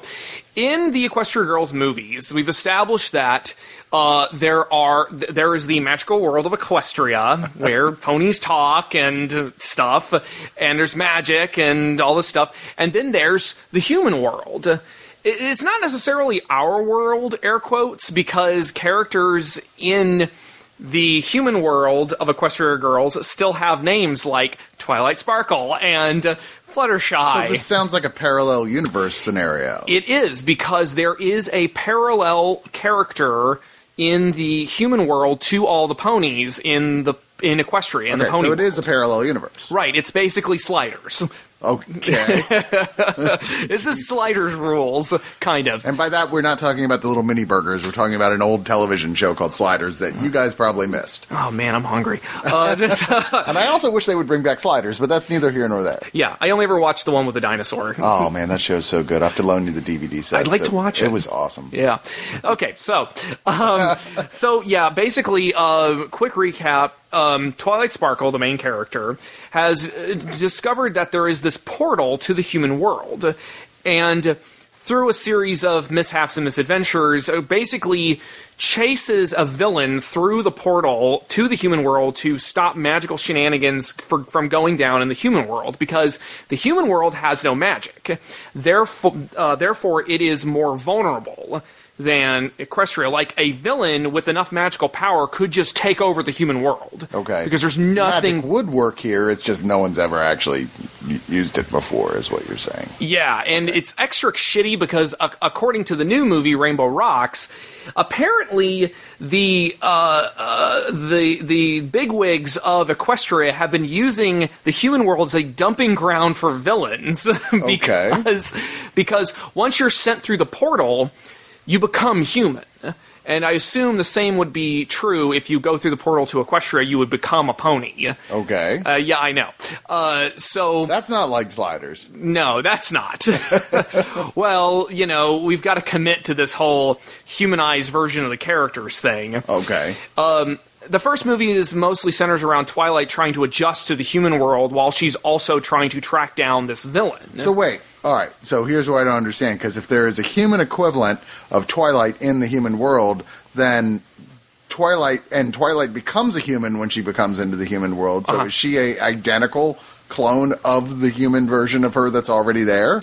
in the Equestria Girls movies, we've established that uh, there are th- there is the magical world of Equestria [LAUGHS] where ponies talk and stuff, and there's magic and all this stuff, and then there's the human world. It's not necessarily our world, air quotes, because characters in the human world of Equestria Girls still have names like Twilight Sparkle and Fluttershy. So this sounds like a parallel universe scenario. It is because there is a parallel character in the human world to all the ponies in the in Equestria the okay, pony. so it is a parallel universe. right. It's basically sliders. Okay. [LAUGHS] this is sliders rules, kind of. and by that, we're not talking about the little mini burgers. We're talking about an old television show called Sliders that you guys probably missed. Oh man, I'm hungry. [LAUGHS] Uh, And I also wish they would bring back Sliders, but that's neither here nor there. yeah, I only ever watched the one with the dinosaur. Oh man, that show's so good. I have to loan you the DVD set. I'd like to watch it. It was awesome. Yeah. Okay. So, um, [LAUGHS] so yeah. Basically, uh, quick recap. Um, Twilight Sparkle, the main character, has uh, discovered that there is this portal to the human world, and through a series of mishaps and misadventures, uh, basically chases a villain through the portal to the human world to stop magical shenanigans for, from going down in the human world because the human world has no magic. Therefore, uh, therefore, it is more vulnerable than Equestria. Like a villain with enough magical power could just take over the human world. Okay. Because there's Magic nothing. would work here. It's just no one's ever actually u- used it before, is what you're saying. Yeah, and it's extra shitty because according to the new movie Rainbow Rocks, apparently the uh, uh, the the bigwigs of Equestria have been using the human world as a dumping ground for villains [LAUGHS] because because once you're sent through the portal, you become human. And I assume the same would be true if you go through the portal to Equestria, you would become a pony. Okay. Uh, yeah, I know. Uh, so That's not like Sliders. no, that's not. [LAUGHS] well, you know, we've got to commit to this whole humanized version of the characters thing. Okay. The first movie is mostly centers around Twilight trying to adjust to the human world while she's also trying to track down this villain. So wait. All right. So here's what I don't understand. Because if there is a human equivalent of Twilight in the human world, then Twilight and Twilight becomes a human when she becomes into the human world. So Uh-huh. is she a identical clone of the human version of her that's already there?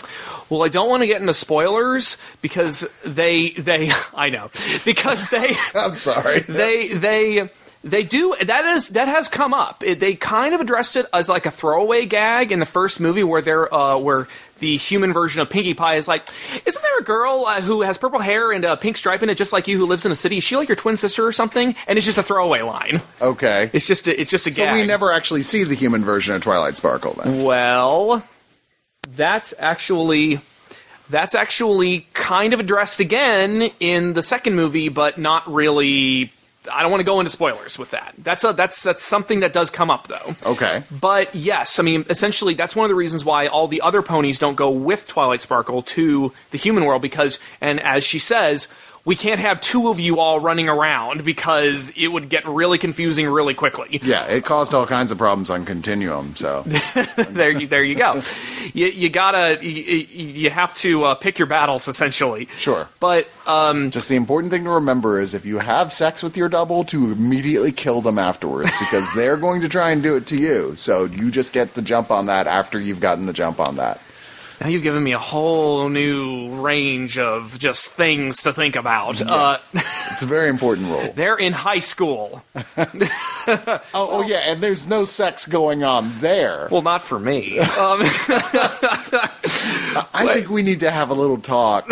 well, I don't want to get into spoilers because they they [LAUGHS] I know because they [LAUGHS] I'm sorry. [LAUGHS] they they they do that is that has come up. It, they kind of addressed it as like a throwaway gag in the first movie where they're uh, where the human version of Pinkie Pie is like, isn't there a girl uh, who has purple hair and a pink stripe in it, just like you, who lives in a city? Is she like your twin sister or something? And it's just a throwaway line. okay. It's just a, it's just a So gag. we never actually see the human version of Twilight Sparkle then. Well, that's actually that's actually kind of addressed again in the second movie, but not really. I don't want to go into spoilers with that. That's a that's that's something that does come up though. Okay. But yes, I mean, essentially, that's one of the reasons why all the other ponies don't go with Twilight Sparkle to the human world because, and as she says, we can't have two of you all running around because it would get really confusing really quickly. Yeah, it caused all kinds of problems on Continuum. So [LAUGHS] there, you, there you go. You, you gotta, you, you have to uh, pick your battles essentially. Sure. But um, just the important thing to remember is if you have sex with your double, to immediately kill them afterwards because they're [LAUGHS] going to try and do it to you. So you just get the jump on that after you've gotten the jump on that. Now you've given me a whole new range of just things to think about. Uh, [LAUGHS] It's a very important role. [LAUGHS] they're in high school. [LAUGHS] Oh, oh yeah, and there's no sex going on there. Well, not for me. Um, I think we need to have a little talk.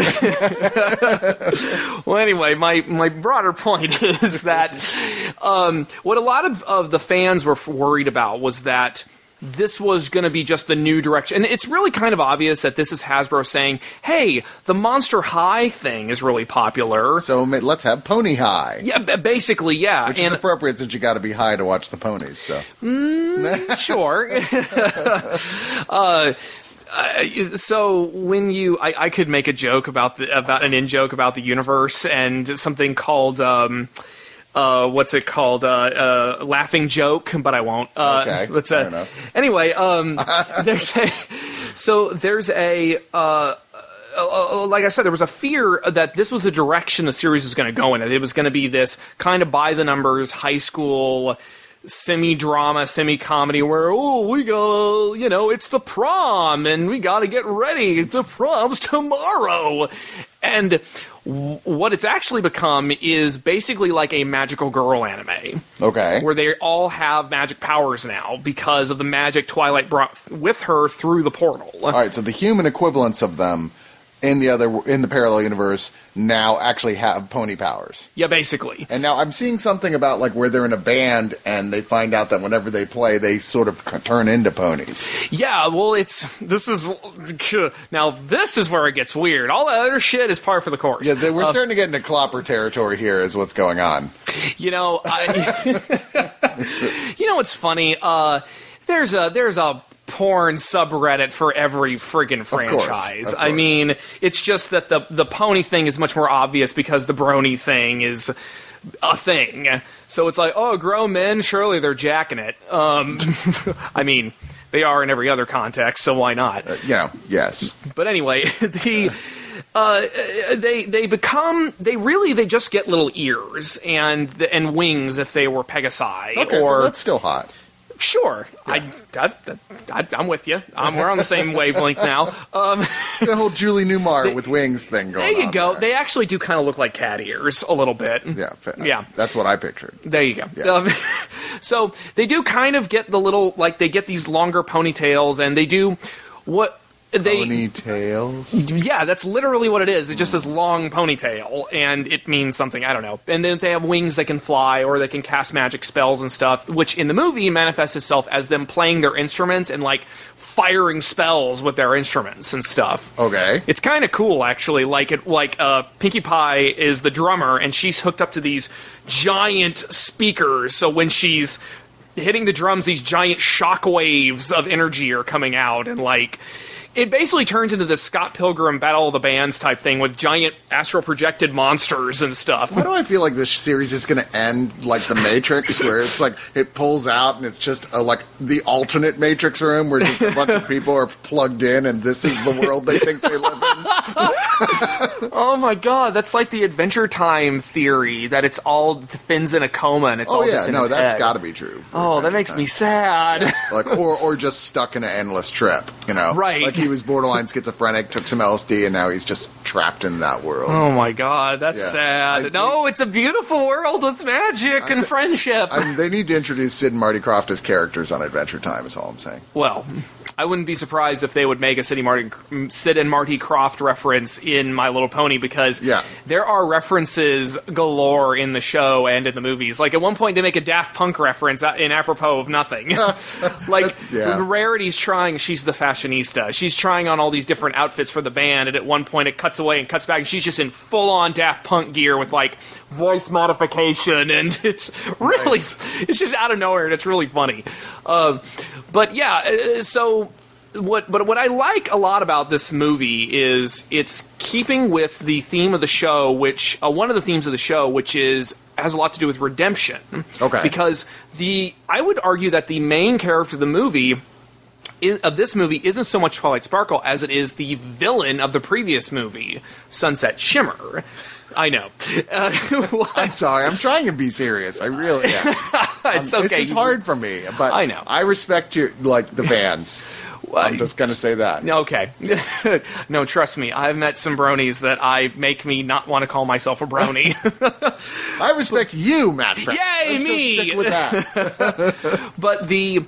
well, anyway, my, my broader point is that um, what a lot of, of the fans were worried about was that this was going to be just the new direction. And it's really kind of obvious that this is Hasbro saying, hey, the Monster High thing is really popular. So let's have Pony High. Yeah, b- basically, yeah. Which is and appropriate since you got to be high to watch the ponies. So [LAUGHS] sure. [LAUGHS] uh, uh, so when you, I, I could make a joke about the about an in joke about the universe and something called. Um, uh, what's it called? Uh, uh, laughing joke, but I won't. Uh, Okay, [LAUGHS] let's, fair uh, enough. Anyway, um, [LAUGHS] there's a so there's a. Uh, uh, like I said, there was a fear that this was the direction the series was going to go in. It was going to be this kind of by the numbers high school semi drama, semi comedy where, oh, we go, you know, it's the prom and we got to get ready. The prom's tomorrow. And what it's actually become is basically like a magical girl anime Okay. where they all have magic powers now because of the magic Twilight brought with her through the portal. All right, so the human equivalents of them in the other in the parallel universe now actually have pony powers. Yeah, basically. And now I'm seeing something about like where they're in a band and they find out that whenever they play, they sort of turn into ponies. Yeah, well, it's this is now this is where it gets weird. All that other shit is par for the course. Yeah, they, we're Uh, starting to get into Clopper territory here. Is what's going on. you know, I, [LAUGHS] you know what's funny? Uh, there's a there's a porn subreddit for every friggin' franchise. of I course. mean, it's just that the the pony thing is much more obvious because the brony thing is a thing. So it's like, oh, grown men, surely they're jacking it. Um, [LAUGHS] I mean, they are in every other context, so why not? You know, yes. But anyway, [LAUGHS] the uh, they they become they really they just get little ears and and wings if they were Pegasi Okay, or so that's still hot. Sure I, I, I I'm with you um, we're on the same wavelength now um, The whole Julie Newmar [LAUGHS] with wings thing going there you go there. they actually do kind of look like cat ears a little bit yeah, Yeah. That's what I pictured. There you go. Yeah. Um, [LAUGHS] so they do kind of get the little like they get these longer ponytails and they do what they Ponytails. Yeah, that's literally what it is. It's just this long ponytail, and it means something. I don't know. And then they have wings that can fly, or they can cast magic spells and stuff, which in the movie manifests itself as them playing their instruments and like firing spells with their instruments and stuff. Okay. It's kind of cool, actually. Like it, like uh, Pinkie Pie is the drummer, and she's hooked up to these giant speakers. So when she's hitting the drums, these giant shock waves of energy are coming out, and like it basically turns into this Scott Pilgrim Battle of the Bands type thing with giant astral projected monsters and stuff. Why do I feel like this series is going to end like the Matrix, where it's like it pulls out and it's just a, like the alternate Matrix room where just a bunch of people are plugged in and this is the world they think they live in? [LAUGHS] Oh my god, that's like the Adventure Time theory that it's all Finn's in a coma and it's Oh all yeah, just in no, his that's got to be true. Oh, that makes Time. me sad. like or or just stuck in an endless trip, you know? Right. Like he was borderline schizophrenic, took some LSD, and now he's just trapped in that world. Oh my god, that's Yeah. sad. I no, it's a beautiful world with magic and friendship. I mean, they need to introduce Sid and Marty Krofft as characters on Adventure Time. Is all I'm saying. well, I wouldn't be surprised if they would make a Sid, Marty, Sid and Marty Krofft reference in My Little Pony because Yeah. there are references galore in the show and in the movies. Like at one point, they make a Daft Punk reference uh, in apropos of nothing. [LAUGHS] like Yeah. Rarity's trying; she's the fashionista. She's trying on all these different outfits for the band, and at one point, it cuts away and cuts back, and she's just in full-on Daft Punk gear with like voice modification, and [LAUGHS] it's really, Nice. it's just out of nowhere, and it's really funny. Um, but yeah, uh, so what but what I like a lot about this movie is it's keeping with the theme of the show, which uh, one of the themes of the show, which is has a lot to do with redemption. Okay. because the I would argue that the main character of the movie. i of this movie isn't so much Twilight Sparkle as it is the villain of the previous movie, Sunset Shimmer. I know. Uh, [LAUGHS] I'm sorry. I'm trying to be serious. I really am. [LAUGHS] it's okay. This is hard for me, but I know. I respect you, like the fans. [LAUGHS] I'm just gonna say that. Okay. no, trust me. I've met some bronies that I make me not want to call myself a brony. I respect you, Matt. Frank. Yay, Let's me! Just stick with that. but the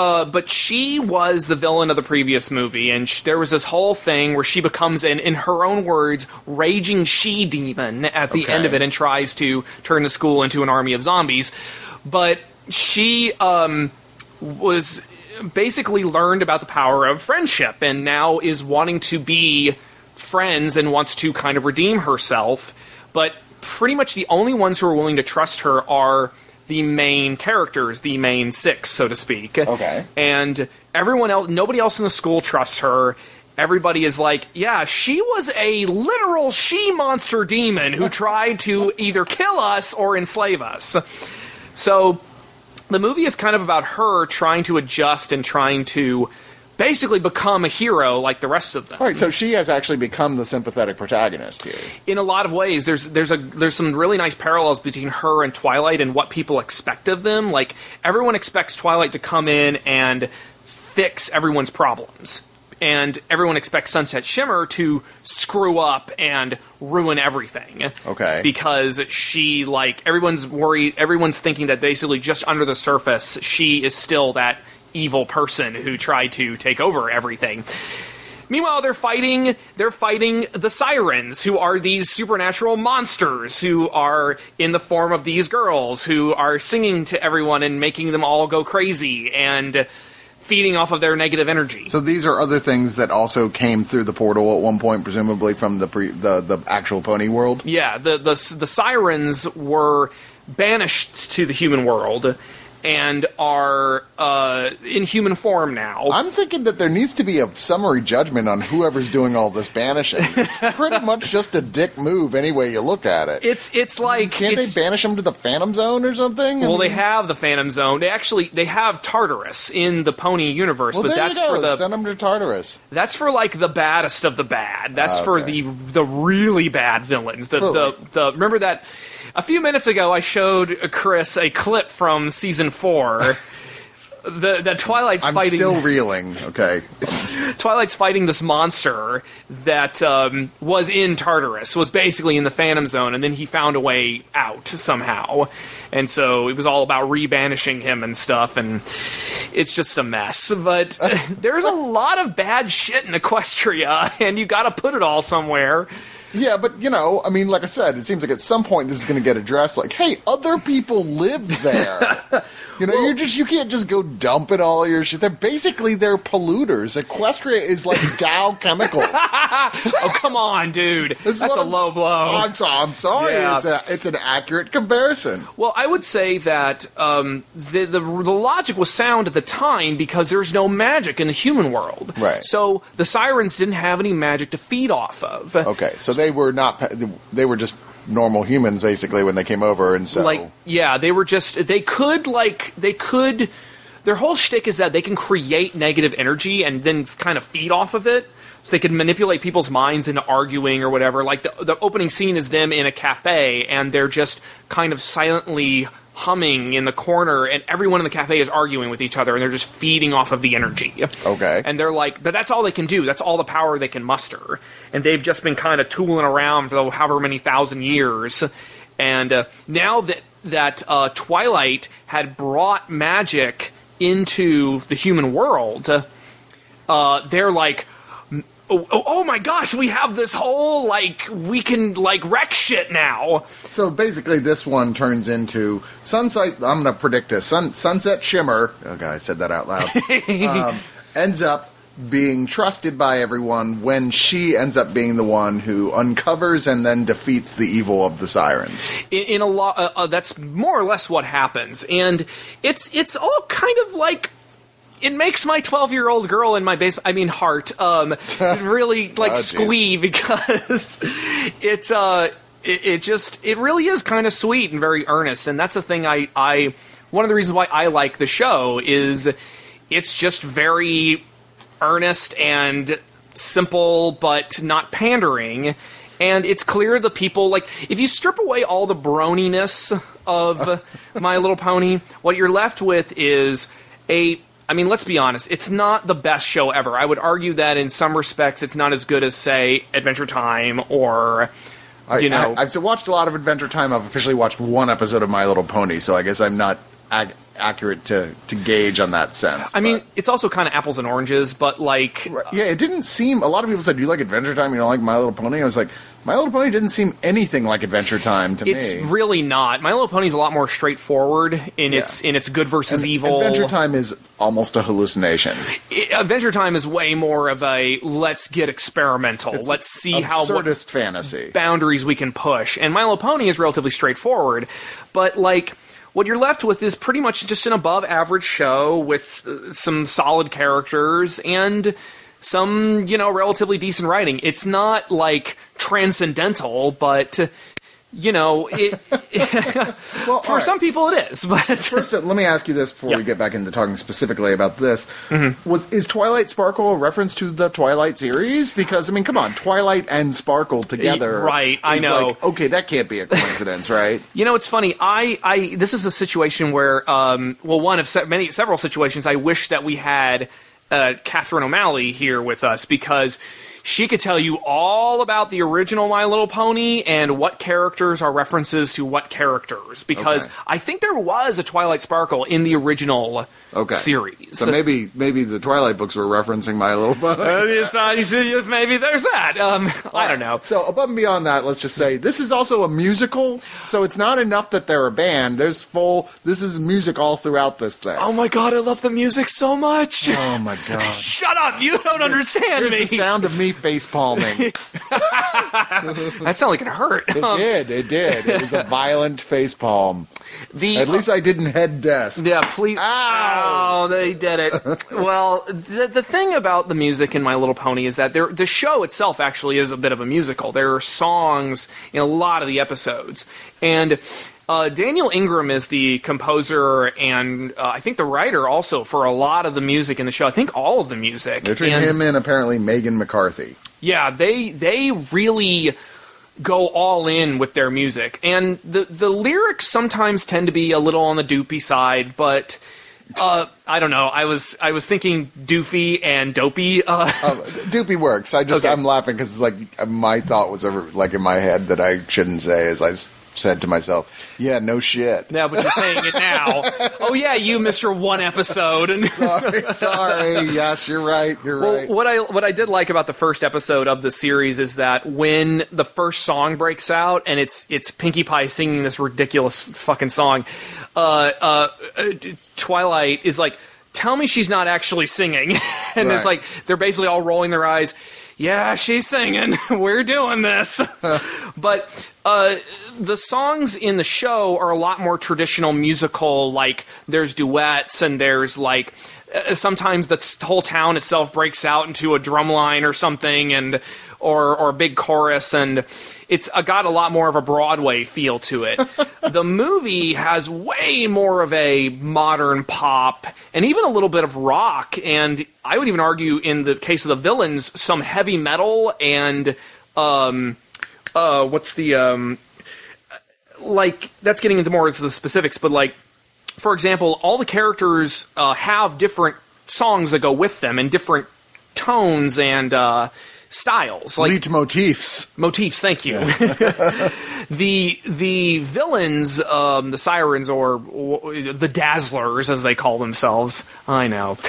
uh, but she was the villain of the previous movie, and sh- there was this whole thing where she becomes, an, in her own words, raging she demon at the Okay. end of it, and tries to turn the school into an army of zombies. But she um, was basically learned about the power of friendship, and now is wanting to be friends and wants to kind of redeem herself. But pretty much the only ones who are willing to trust her are the main characters, the main six, so to speak. Okay. And everyone else, nobody else in the school trusts her. everybody is like, yeah, she was a literal she monster demon who [LAUGHS] tried to either kill us or enslave us. So the movie is kind of about her trying to adjust and trying to basically become a hero like the rest of them. All right, so she has actually become the sympathetic protagonist here. in a lot of ways there's there's a there's some really nice parallels between her and Twilight and what people expect of them. Like everyone expects Twilight to come in and fix everyone's problems. And everyone expects Sunset Shimmer to screw up and ruin everything. Okay. Because she like everyone's worried everyone's thinking that basically just under the surface she is still that evil person who tried to take over everything. Meanwhile, they're fighting. They're fighting the sirens, who are these supernatural monsters who are in the form of these girls who are singing to everyone and making them all go crazy and feeding off of their negative energy. So these are other things that also came through the portal at one point, presumably from the pre, the the actual pony world. yeah, the the the sirens were banished to the human world and are uh, in human form now. I'm thinking that there needs to be a summary judgment on whoever's doing all this banishing. It's [LAUGHS] pretty much just a dick move, any way you look at it. it's it's like Can't it's, they banish them to the Phantom Zone or something? I Well, they have the Phantom Zone. They actually they have Tartarus in the Pony universe, Well, but that's for the Send them to Tartarus. that's for like the baddest of the bad. That's for Okay. the the really bad villains. The For the, the remember that a few minutes ago I showed Chris a clip from season four. [LAUGHS] The, the Twilight's I'm fighting still reeling. Okay. [LAUGHS] Twilight's fighting this monster that um, was in Tartarus, was basically in the Phantom Zone, and then he found a way out somehow. And so it was all about rebanishing him and stuff, and it's just a mess. But [LAUGHS] there's a lot of bad shit in Equestria, and you gotta put it all somewhere. Yeah, but you know, I mean, like I said, it seems like at some point this is going to get addressed. Like, hey, other people live there. [LAUGHS] you know, you're just you can't just go dumping all your shit. They're basically they're polluters. Equestria is like [LAUGHS] Dow Chemicals. Oh, come on, dude. This is That's what a I'm- low blow. I'm, I'm sorry. Yeah. It's a it's an accurate comparison. Well, I would say that um, the, the the logic was sound at the time because there's no magic in the human world. Right. So the sirens didn't have any magic to feed off of. Okay, so they were not. They were just normal humans basically when they came over, and so Like, yeah, they were just they could like they could. Their whole shtick is that they can create negative energy and then kind of feed off of it. So they can manipulate people's minds into arguing or whatever. Like the the opening scene is them in a cafe and they're just kind of silently humming in the corner and everyone in the cafe is arguing with each other and they're just feeding off of the energy. Okay. And they're like, but that's all they can do. That's all the power they can muster. And they've just been kind of tooling around for however many thousand years. And uh, now that that uh, Twilight had brought magic into the human world, uh, they're like, oh, oh, oh my gosh, we have this whole like we can like wreck shit now. So basically, this one turns into Sunset. I'm going to predict this. Sun, Sunset Shimmer. Oh god, I said that out loud. [LAUGHS] um, ends up being trusted by everyone when she ends up being the one who uncovers and then defeats the evil of the sirens. in, in a lot uh, uh, that's more or less what happens and it's it's all kind of like it makes my 12 year old girl in my basement i mean heart um [LAUGHS] really like Oh, squee [LAUGHS] because it's uh it, it just it really is kind of sweet and very earnest. And that's the thing i i one of the reasons why i like the show is it's just very earnest and simple but not pandering. And it's clear the people like if you strip away all the broniness of [LAUGHS] my little pony what you're left with is a i mean let's be honest it's not the best show ever i would argue that in some respects it's not as good as say adventure time or I, you know I, have watched a lot of Adventure Time. I've officially watched one episode of My Little Pony, so I guess I'm not ac- accurate to, to gauge on that sense. i mean it's also kind of apples and oranges but like yeah, it didn't seem. A lot of people said, "Do you like Adventure Time? You don't like My Little Pony?" I was like, "My Little Pony didn't seem anything like Adventure Time to it's me." It's really not my little pony's a lot more straightforward in its in its good versus evil Adventure Time is almost a hallucination. I- Adventure Time is way more of a let's get experimental. It's let's see how absurdist fantasy. boundaries we can push. And My Little Pony is relatively straightforward, but like what you're left with is pretty much just an above average show with uh, some solid characters and some you know relatively decent writing. It's not like transcendental, but you know, it, [LAUGHS] Well, [LAUGHS] for right. some people it is. [LAUGHS] But First, let me ask you this before we get back into talking specifically about this. Mm-hmm. Was is Twilight Sparkle a reference to the Twilight series? Because I mean, come on, Twilight and Sparkle together, right, I know. Like, okay, that can't be a coincidence, right? You know, it's funny. I, I, this is a situation where, um, well, one of se- many, several situations. I wish that we had uh, Catherine O'Malley here with us because she could tell you all about the original My Little Pony and what characters are references to what characters. Because Okay. I think there was a Twilight Sparkle in the original Okay, series. So maybe maybe the Twilight books were referencing My Little Pony. [LAUGHS] Uh, it's not- you see, maybe there's that. Um, I don't know. So above and beyond that, let's just say this is also a musical. So it's not enough that they're a band. There's full. This is music all throughout this thing. Oh my god, I love the music so much. Oh my god! [LAUGHS] Shut up! You don't understand Here's me. the sound of me face palming. [LAUGHS] That sounded like it hurt. It Um, did. It did. It was a violent face palm. the At least I didn't head desk. Yeah, please. Ow! Oh, they [LAUGHS] did it. well, the, the thing about the music in My Little Pony is that there, the show itself actually is a bit of a musical. There are songs in a lot of the episodes. And uh, Daniel Ingram is the composer and uh, I think the writer also for a lot of the music in the show. I think all of the music. Between And- him and apparently Meghan McCarthy. yeah, they they really go all in with their music, and the the lyrics sometimes tend to be a little on the doopy side, but. Uh, I don't know. I was I was thinking doofy and dopey. Uh, Uh, Doopy works. I just Okay. I'm laughing because like my thought was ever like in my head that I shouldn't say as I said to myself, "Yeah, no shit." now, but you're saying it now. [LAUGHS] oh yeah, you Mister One Episode. And [LAUGHS] Sorry, sorry. Yes, you're right. You're Well, right. what I what I did like about the first episode of the series is that when the first song breaks out and it's it's Pinkie Pie singing this ridiculous fucking song, uh, uh, uh, Twilight is like, "Tell me she's not actually singing," [LAUGHS] and it's like they're basically all rolling their eyes. Yeah, she's singing. We're doing this, but uh, the songs in the show are a lot more traditional musical. Like there's duets and there's like uh, sometimes the whole town itself breaks out into a drum line or something, and or or a big chorus, and it's uh, got a lot more of a Broadway feel to it. [LAUGHS] the movie has way more of a modern pop and even a little bit of rock, and I would even argue in the case of the villains, some heavy metal and um uh what's the um like that's getting into more of the specifics, but like for example, all the characters uh, have different songs that go with them and different tones and uh, styles, like Leitmotifs. motifs. Thank you. [LAUGHS] [LAUGHS] the the villains, um, the sirens or w- the dazzlers, as they call themselves. I know. [LAUGHS]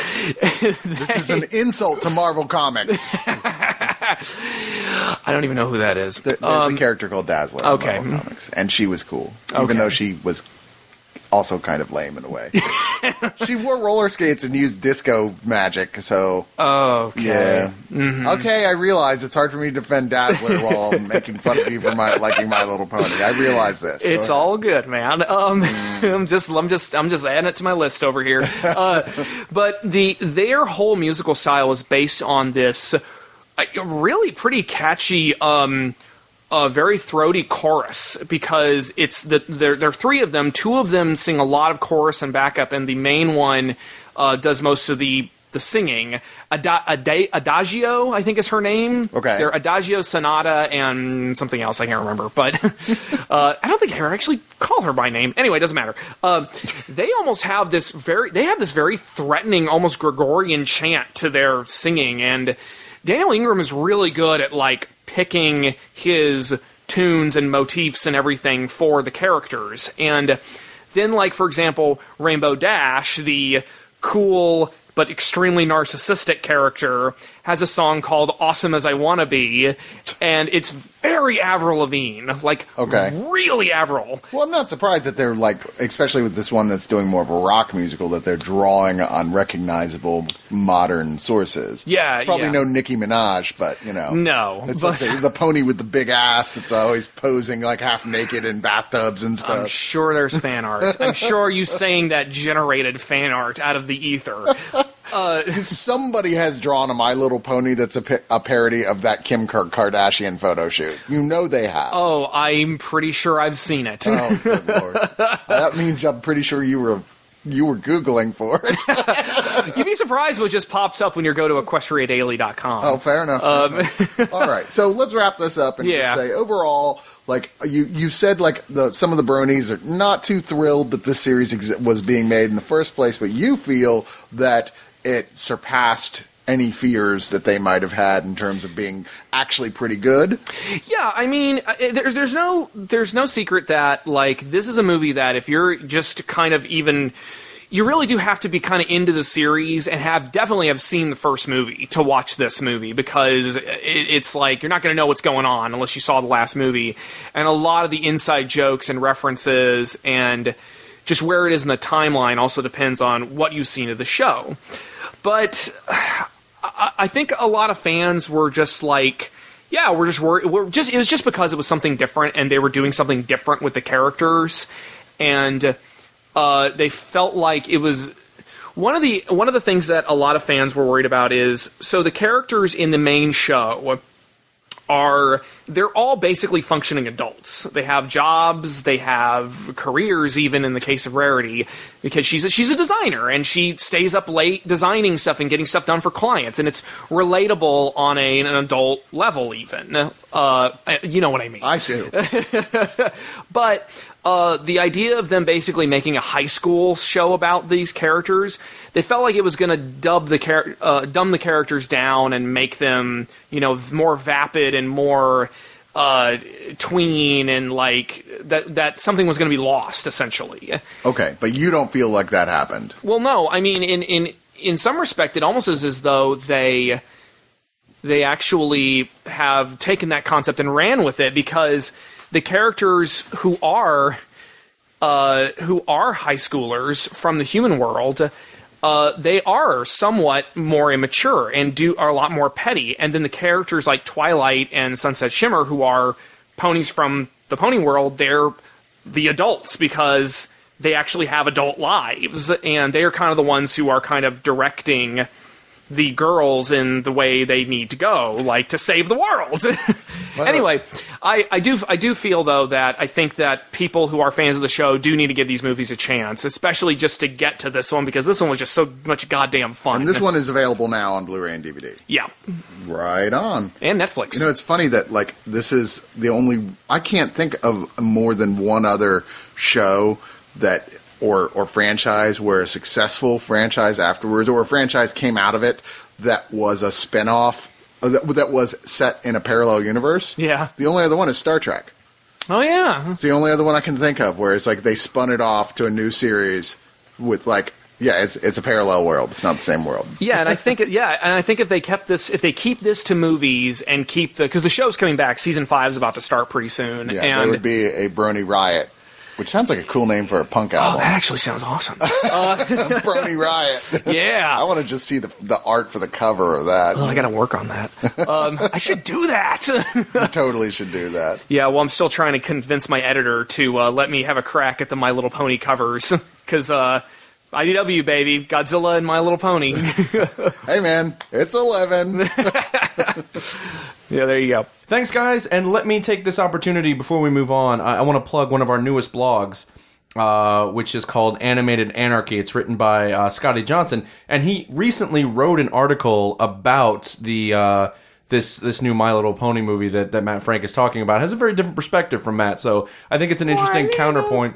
This is an insult to Marvel Comics. I don't even know who that is. There- There's a character called Dazzler. in Um, okay. Marvel Comics, and she was cool, Okay. even though she was also kind of lame in a way. [LAUGHS] she wore roller skates and used disco magic, so Okay. yeah. Mm-hmm. Okay, I realize it's hard for me to defend Dazzler while [LAUGHS] making fun of you for my liking My Little Pony. I realize this. It's ahead. all good, man. Um, [LAUGHS] I'm just, I'm just, I'm just adding it to my list over here. Uh, but the their whole musical style is based on this uh, really pretty catchy, um, uh, very throaty chorus because it's the there there are three of them. Two of them sing a lot of chorus and backup, and the main one uh, does most of the the singing. Ada, Ada, Adagio, I think is her name. Okay. They're Adagio Sonata and something else I can't remember, but [LAUGHS] uh, I don't think I ever actually call her by name. Anyway, it doesn't matter. Um, they almost have this very they have this very threatening, almost Gregorian chant to their singing, and Daniel Ingram is really good at like picking his tunes and motifs and everything for the characters, and then like for example, Rainbow Dash, the cool but extremely narcissistic character has a song called "Awesome as I Wanna Be," and it's very Avril Lavigne, like Okay. really Avril. Well, I'm not surprised that they're like, especially with this one that's doing more of a rock musical, that they're drawing on recognizable modern sources. Yeah, it's probably yeah. no Nicki Minaj, but you know, No, it's but- like the, the pony with the big ass that's always posing like half naked in bathtubs and stuff. I'm sure there's fan art. I'm sure you saying that generated fan art out of the ether. Uh, [LAUGHS] Somebody has drawn a My Little Pony that's a, a parody of that Kim Kar- Kardashian photo shoot. You know they have. Oh, I'm pretty sure I've seen it. Oh, good lord! that means I'm pretty sure you were you were googling for it. [LAUGHS] You'd be surprised what just pops up when you go to equestriadaily.com. Oh, fair enough. fair um, enough. All right, so let's wrap this up and Yeah. just say overall, like you you said, like the some of the bronies are not too thrilled that this series exi- was being made in the first place, but you feel that it surpassed any fears that they might have had in terms of being actually pretty good. Yeah, I mean, uh, there's there's no there's no secret that like this is a movie that if you're just kind of even you really do have to be kind of into the series and have definitely have seen the first movie to watch this movie because it, it's like you're not going to know what's going on unless you saw the last movie and a lot of the inside jokes and references and just where it is in the timeline also depends on what you've seen of the show but I, think a lot of fans were just like yeah, we're just worried. We're just it was just because it was something different, and they were doing something different with the characters, and uh, they felt like it was one of the one of the things that a lot of fans were worried about is so the characters in the main show are they're all basically functioning adults. They have jobs, they have careers even in the case of Rarity because she's a, she's a designer and she stays up late designing stuff and getting stuff done for clients and it's relatable on a, an adult level even. Uh, you know what I mean. I do. [LAUGHS] But uh, the idea of them basically making a high school show about these characters, they felt like it was going to dub the char- uh, dumb the characters down and make them, you know, more vapid and more uh, tween and like that. That something was going to be lost essentially. Okay, but you don't feel like that happened. Well, no, I mean, in in in some respect, it almost is as though they they actually have taken that concept and ran with it because the characters who are uh, who are high schoolers from the human world. Uh, they are somewhat more immature and do are a lot more petty, and then the characters like Twilight and Sunset Shimmer, who are ponies from the pony world, they're the adults because they actually have adult lives and they are kind of the ones who are kind of directing the girls in the way they need to go like to save the world [LAUGHS] anyway I, I do i do feel though that i think that people who are fans of the show do need to give these movies a chance especially just to get to this one because this one was just so much goddamn fun And this one is available now on Blu-ray and DVD. yeah Right on. and netflix You know, it's funny that like this is the only I can't think of more than one other show that or or franchise where a successful franchise afterwards or a franchise came out of it that was a spin-off uh, that, that was set in a parallel universe. Yeah. The only other one is Star Trek. oh yeah It's the only other one I can think of where it's like they spun it off to a new series with like yeah, it's it's a parallel world. It's not the same world. Yeah, and I think yeah, and I think if they kept this, if they keep this to movies and keep the because the show's coming back, season five is about to start pretty soon, Yeah, and there would be a Brony Riot, which sounds like a cool name for a punk album. oh, album. that actually sounds awesome. [LAUGHS] Brony Riot. Yeah. I want to just see the the art for the cover of that. oh, I got to work on that. Um, I should do that. [LAUGHS] You totally should do that. yeah, well, I'm still trying to convince my editor to uh, let me have a crack at the My Little Pony covers [LAUGHS] because uh, IDW baby, Godzilla and My Little Pony. [LAUGHS] Hey man, it's eleven. [LAUGHS] yeah, there you go. Thanks, guys, and let me take this opportunity before we move on. I, I want to plug one of our newest blogs, uh, which is called Animated Anarchy. It's written by uh, Scotty Johnson, and he recently wrote an article about the uh, this this new My Little Pony movie that, that Matt Frank is talking about. It has a very different perspective from Matt, so I think it's an interesting counterpoint.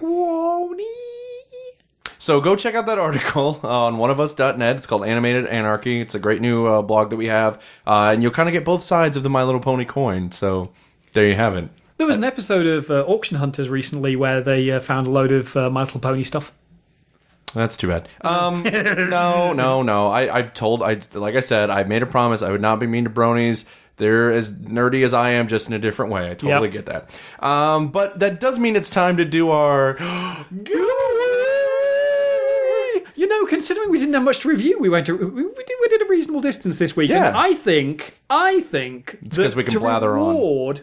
So go check out that [LAUGHS] article on oneofus.net. It's called Animated Anarchy. It's a great new uh, blog that we have, uh, and you'll kind of get both sides of the My Little Pony coin. So there you have it. There was an episode of uh, Auction Hunters recently where they uh, found a load of uh, My Little Pony stuff. That's too bad. [LAUGHS] Um, no, no, no. I, I told, I like I said, I made a promise I would not be mean to bronies. They're as nerdy as I am, just in a different way. I totally Yep. get that. Um, but that does mean it's time to do our. [GASPS] [GASPS] You know, considering we didn't have much to review, we went to, we, we, did, we did a reasonable distance this week. Yeah. And I think, I think it's 'cause we can to blather on.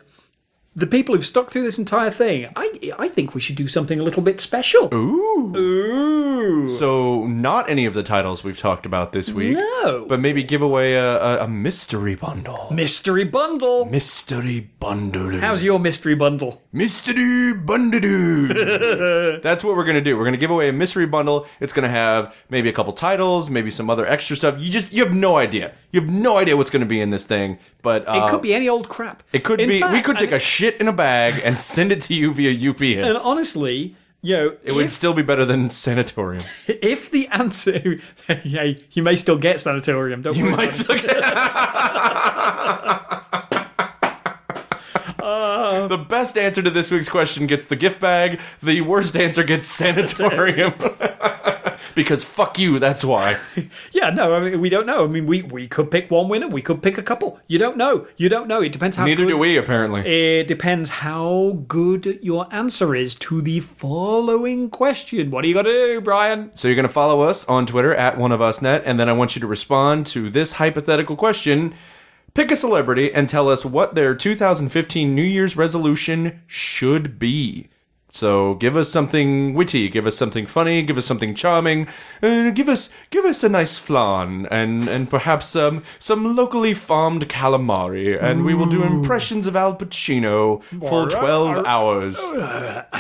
The people who've stuck through this entire thing, I I think we should do something a little bit special. Ooh. Ooh. So, not any of the titles we've talked about this week. No. But maybe give away a, a, a mystery bundle. Mystery bundle. Mystery bundle. How's your mystery bundle? Mystery bundle. [LAUGHS] That's what we're gonna do. We're gonna give away a mystery bundle. It's gonna have maybe a couple titles, maybe some other extra stuff. You just you have no idea. You have no idea what's gonna be in this thing. But uh, It could be any old crap. It could In be. we could take a shit in a bag and send it to you via UPS. And honestly, you know, it would still be better than sanatorium. [LAUGHS] if the answer, [LAUGHS] yeah, you may still get sanatorium. Don't worry. Might still get- [LAUGHS] the best answer to this week's question gets the gift bag. The worst answer gets sanatorium. Because fuck you, that's why. [LAUGHS] Yeah, no, I mean, we don't know. I mean, we, we could pick one winner. We could pick a couple. You don't know. You don't know. It depends how Neither good, do we, apparently. It depends how good your answer is to the following question. What do you got to do, Brian? So you're going to follow us on Twitter at one of us net, and then I want you to respond to this hypothetical question. Pick a celebrity and tell us what their 2015 New Year's resolution should be. So give us something witty, give us something funny, give us something charming, uh, give us give us a nice flan and and perhaps um, some locally farmed calamari, and we will do impressions of Al Pacino for 12 hours [COUGHS]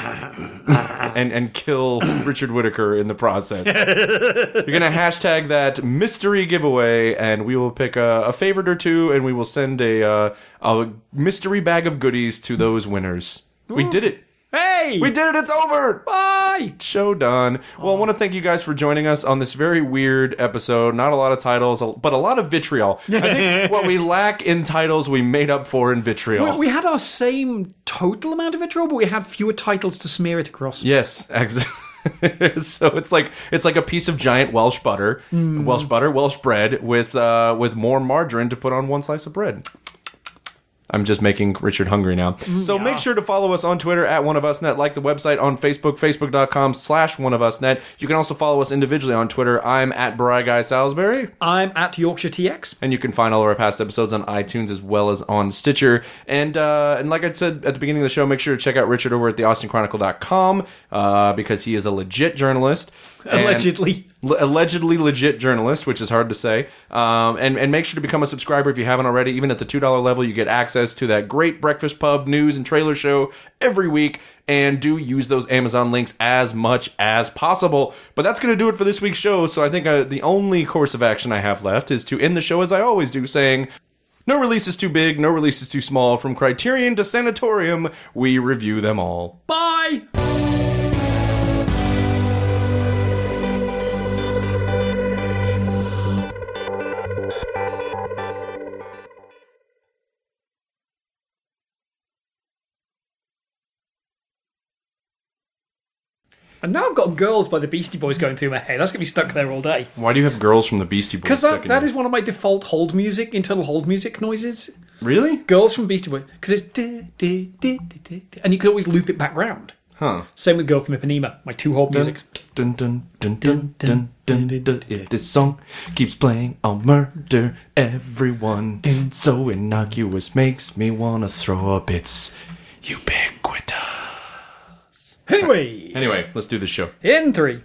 and and kill [COUGHS] Richard Whittaker in the process. [LAUGHS] You're gonna hashtag that mystery giveaway, and we will pick a, a favorite or two, and we will send a uh, a mystery bag of goodies to those winners. We did it. Hey! We did it. It's over. Bye! Show done. Well, I want to thank you guys for joining us on this very weird episode. Not a lot of titles, but a lot of vitriol. I think [LAUGHS] what we lack in titles, we made up for in vitriol. We had our same total amount of vitriol, but we had fewer titles to smear it across. Yes, ex- [LAUGHS] so it's like it's like a piece of giant Welsh butter, Welsh butter, Welsh bread with uh, with more margarine to put on one slice of bread. I'm just making Richard hungry now. so make sure to follow us on Twitter at one of us net, like the website on Facebook, facebook.com slash one of us net. You can also follow us individually on Twitter. I'm at Bry Guy Salisbury. I'm at Yorkshire TX. And you can find all of our past episodes on iTunes as well as on Stitcher. And uh, and like I said at the beginning of the show, make sure to check out Richard over at the theaustinchronicle.com uh, because he is a legit journalist. Allegedly. L- allegedly legit journalist, which is hard to say. Um, and, and make sure to become a subscriber if you haven't already. Even at the $2 level, you get access to that great Breakfast Pub news and trailer show every week. And do use those Amazon links as much as possible. But that's going to do it for this week's show. So I think uh, the only course of action I have left is to end the show as I always do, saying. No release is too big, no release is too small. From Criterion to Sanatorium, we review them all. Bye! And now I've got Girls by the Beastie Boys going through my head. That's going to be stuck there all day. Why do you have girls from the Beastie Boys? Because stuck that, that is one of my default hold music, internal hold music noises. really, Girls from Beastie Boys. Because it's. And you can always loop it back round. huh? Same with Girl from Ipanema, my two hold music. Dun dun dun dun dun dun dun. dun. If this song keeps playing, I'll murder everyone. So innocuous makes me wanna throw up. It's ubiquitous. Anyway, Anyway, let's do the show. in three,